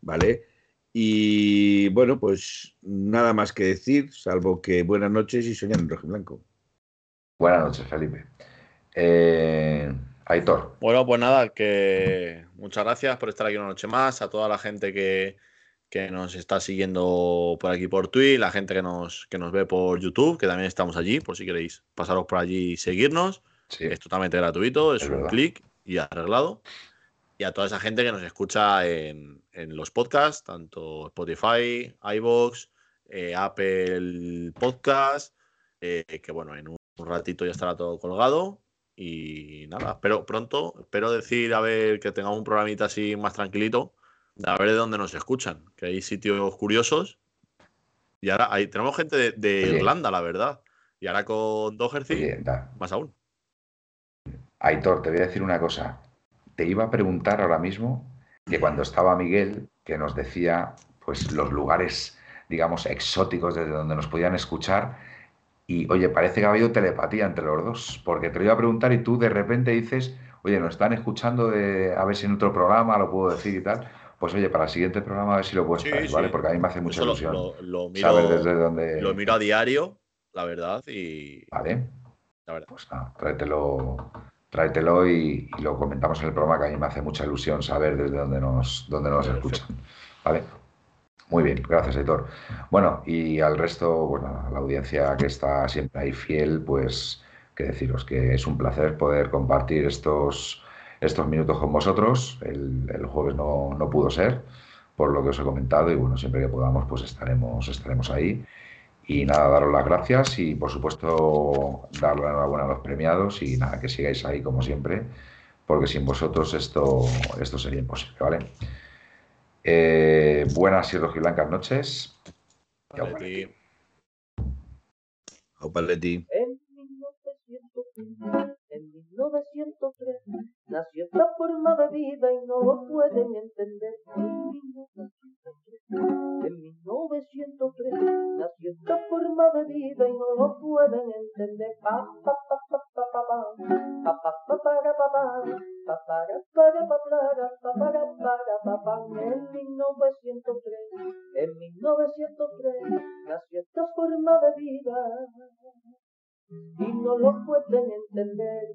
¿vale? Y bueno, pues nada más que decir, salvo que buenas noches y soñar en rojo y blanco. Buenas noches, Felipe. Eh, Aitor. Bueno, pues nada, que muchas gracias por estar aquí una noche más, a toda la gente que, nos está siguiendo por aquí por Twitch, la gente que nos, que nos ve por YouTube, que también estamos allí, por si queréis pasaros por allí y seguirnos. Es totalmente gratuito, es, un clic y arreglado y a toda esa gente que nos escucha en, los podcasts, tanto Spotify, iBox, eh, Apple Podcast, eh, que bueno, en un, ratito ya estará todo colgado. Y nada, pero pronto, espero decir, a ver, que tengamos un programita así más tranquilito, de a ver de dónde nos escuchan, que hay sitios curiosos. Y ahora hay, tenemos gente de, Irlanda, la verdad. Y ahora con Doherty, más aún. Aitor, te voy a decir una cosa te iba a preguntar ahora mismo que cuando estaba Miguel, que nos decía pues los lugares, digamos, exóticos desde donde nos podían escuchar, y oye, parece que ha habido telepatía entre los dos, porque te lo iba a preguntar y tú de repente dices, oye, nos están escuchando de, a ver si en otro programa lo puedo decir y tal. Pues oye, para el siguiente programa a ver si lo puedes traer, ¿vale? Porque a mí me hace mucha ilusión lo, miro, desde dónde... Lo miro a diario, la verdad, y... Vale. Pues nada, tráetelo, tráetelo y, lo comentamos en el programa, que a mí me hace mucha ilusión saber desde dónde nos, dónde nos escuchan. ¿Vale? Muy bien, gracias, Editor. Bueno, y al resto, bueno, a la audiencia que está siempre ahí fiel, pues que deciros que es un placer poder compartir estos, estos minutos con vosotros. El, el jueves no, no, pudo ser, por lo que os he comentado, y bueno, siempre que podamos, pues estaremos, estaremos ahí. Y nada, daros las gracias y por supuesto dar la enhorabuena a los premiados y nada, que sigáis ahí como siempre, porque sin vosotros esto, esto sería imposible, ¿vale? Eh, buenas y rojiblancas noches. Paletti. En 1903 nació esta forma de vida y no lo pueden entender. En 1903 nació esta forma de vida y no lo pueden entender. Pa, pa, pa, pa, pa, pa, pa, pa, pa, pa, pa, pa, pa, pa, en 1903, en 1903 nació esta forma de vida y no lo pueden entender.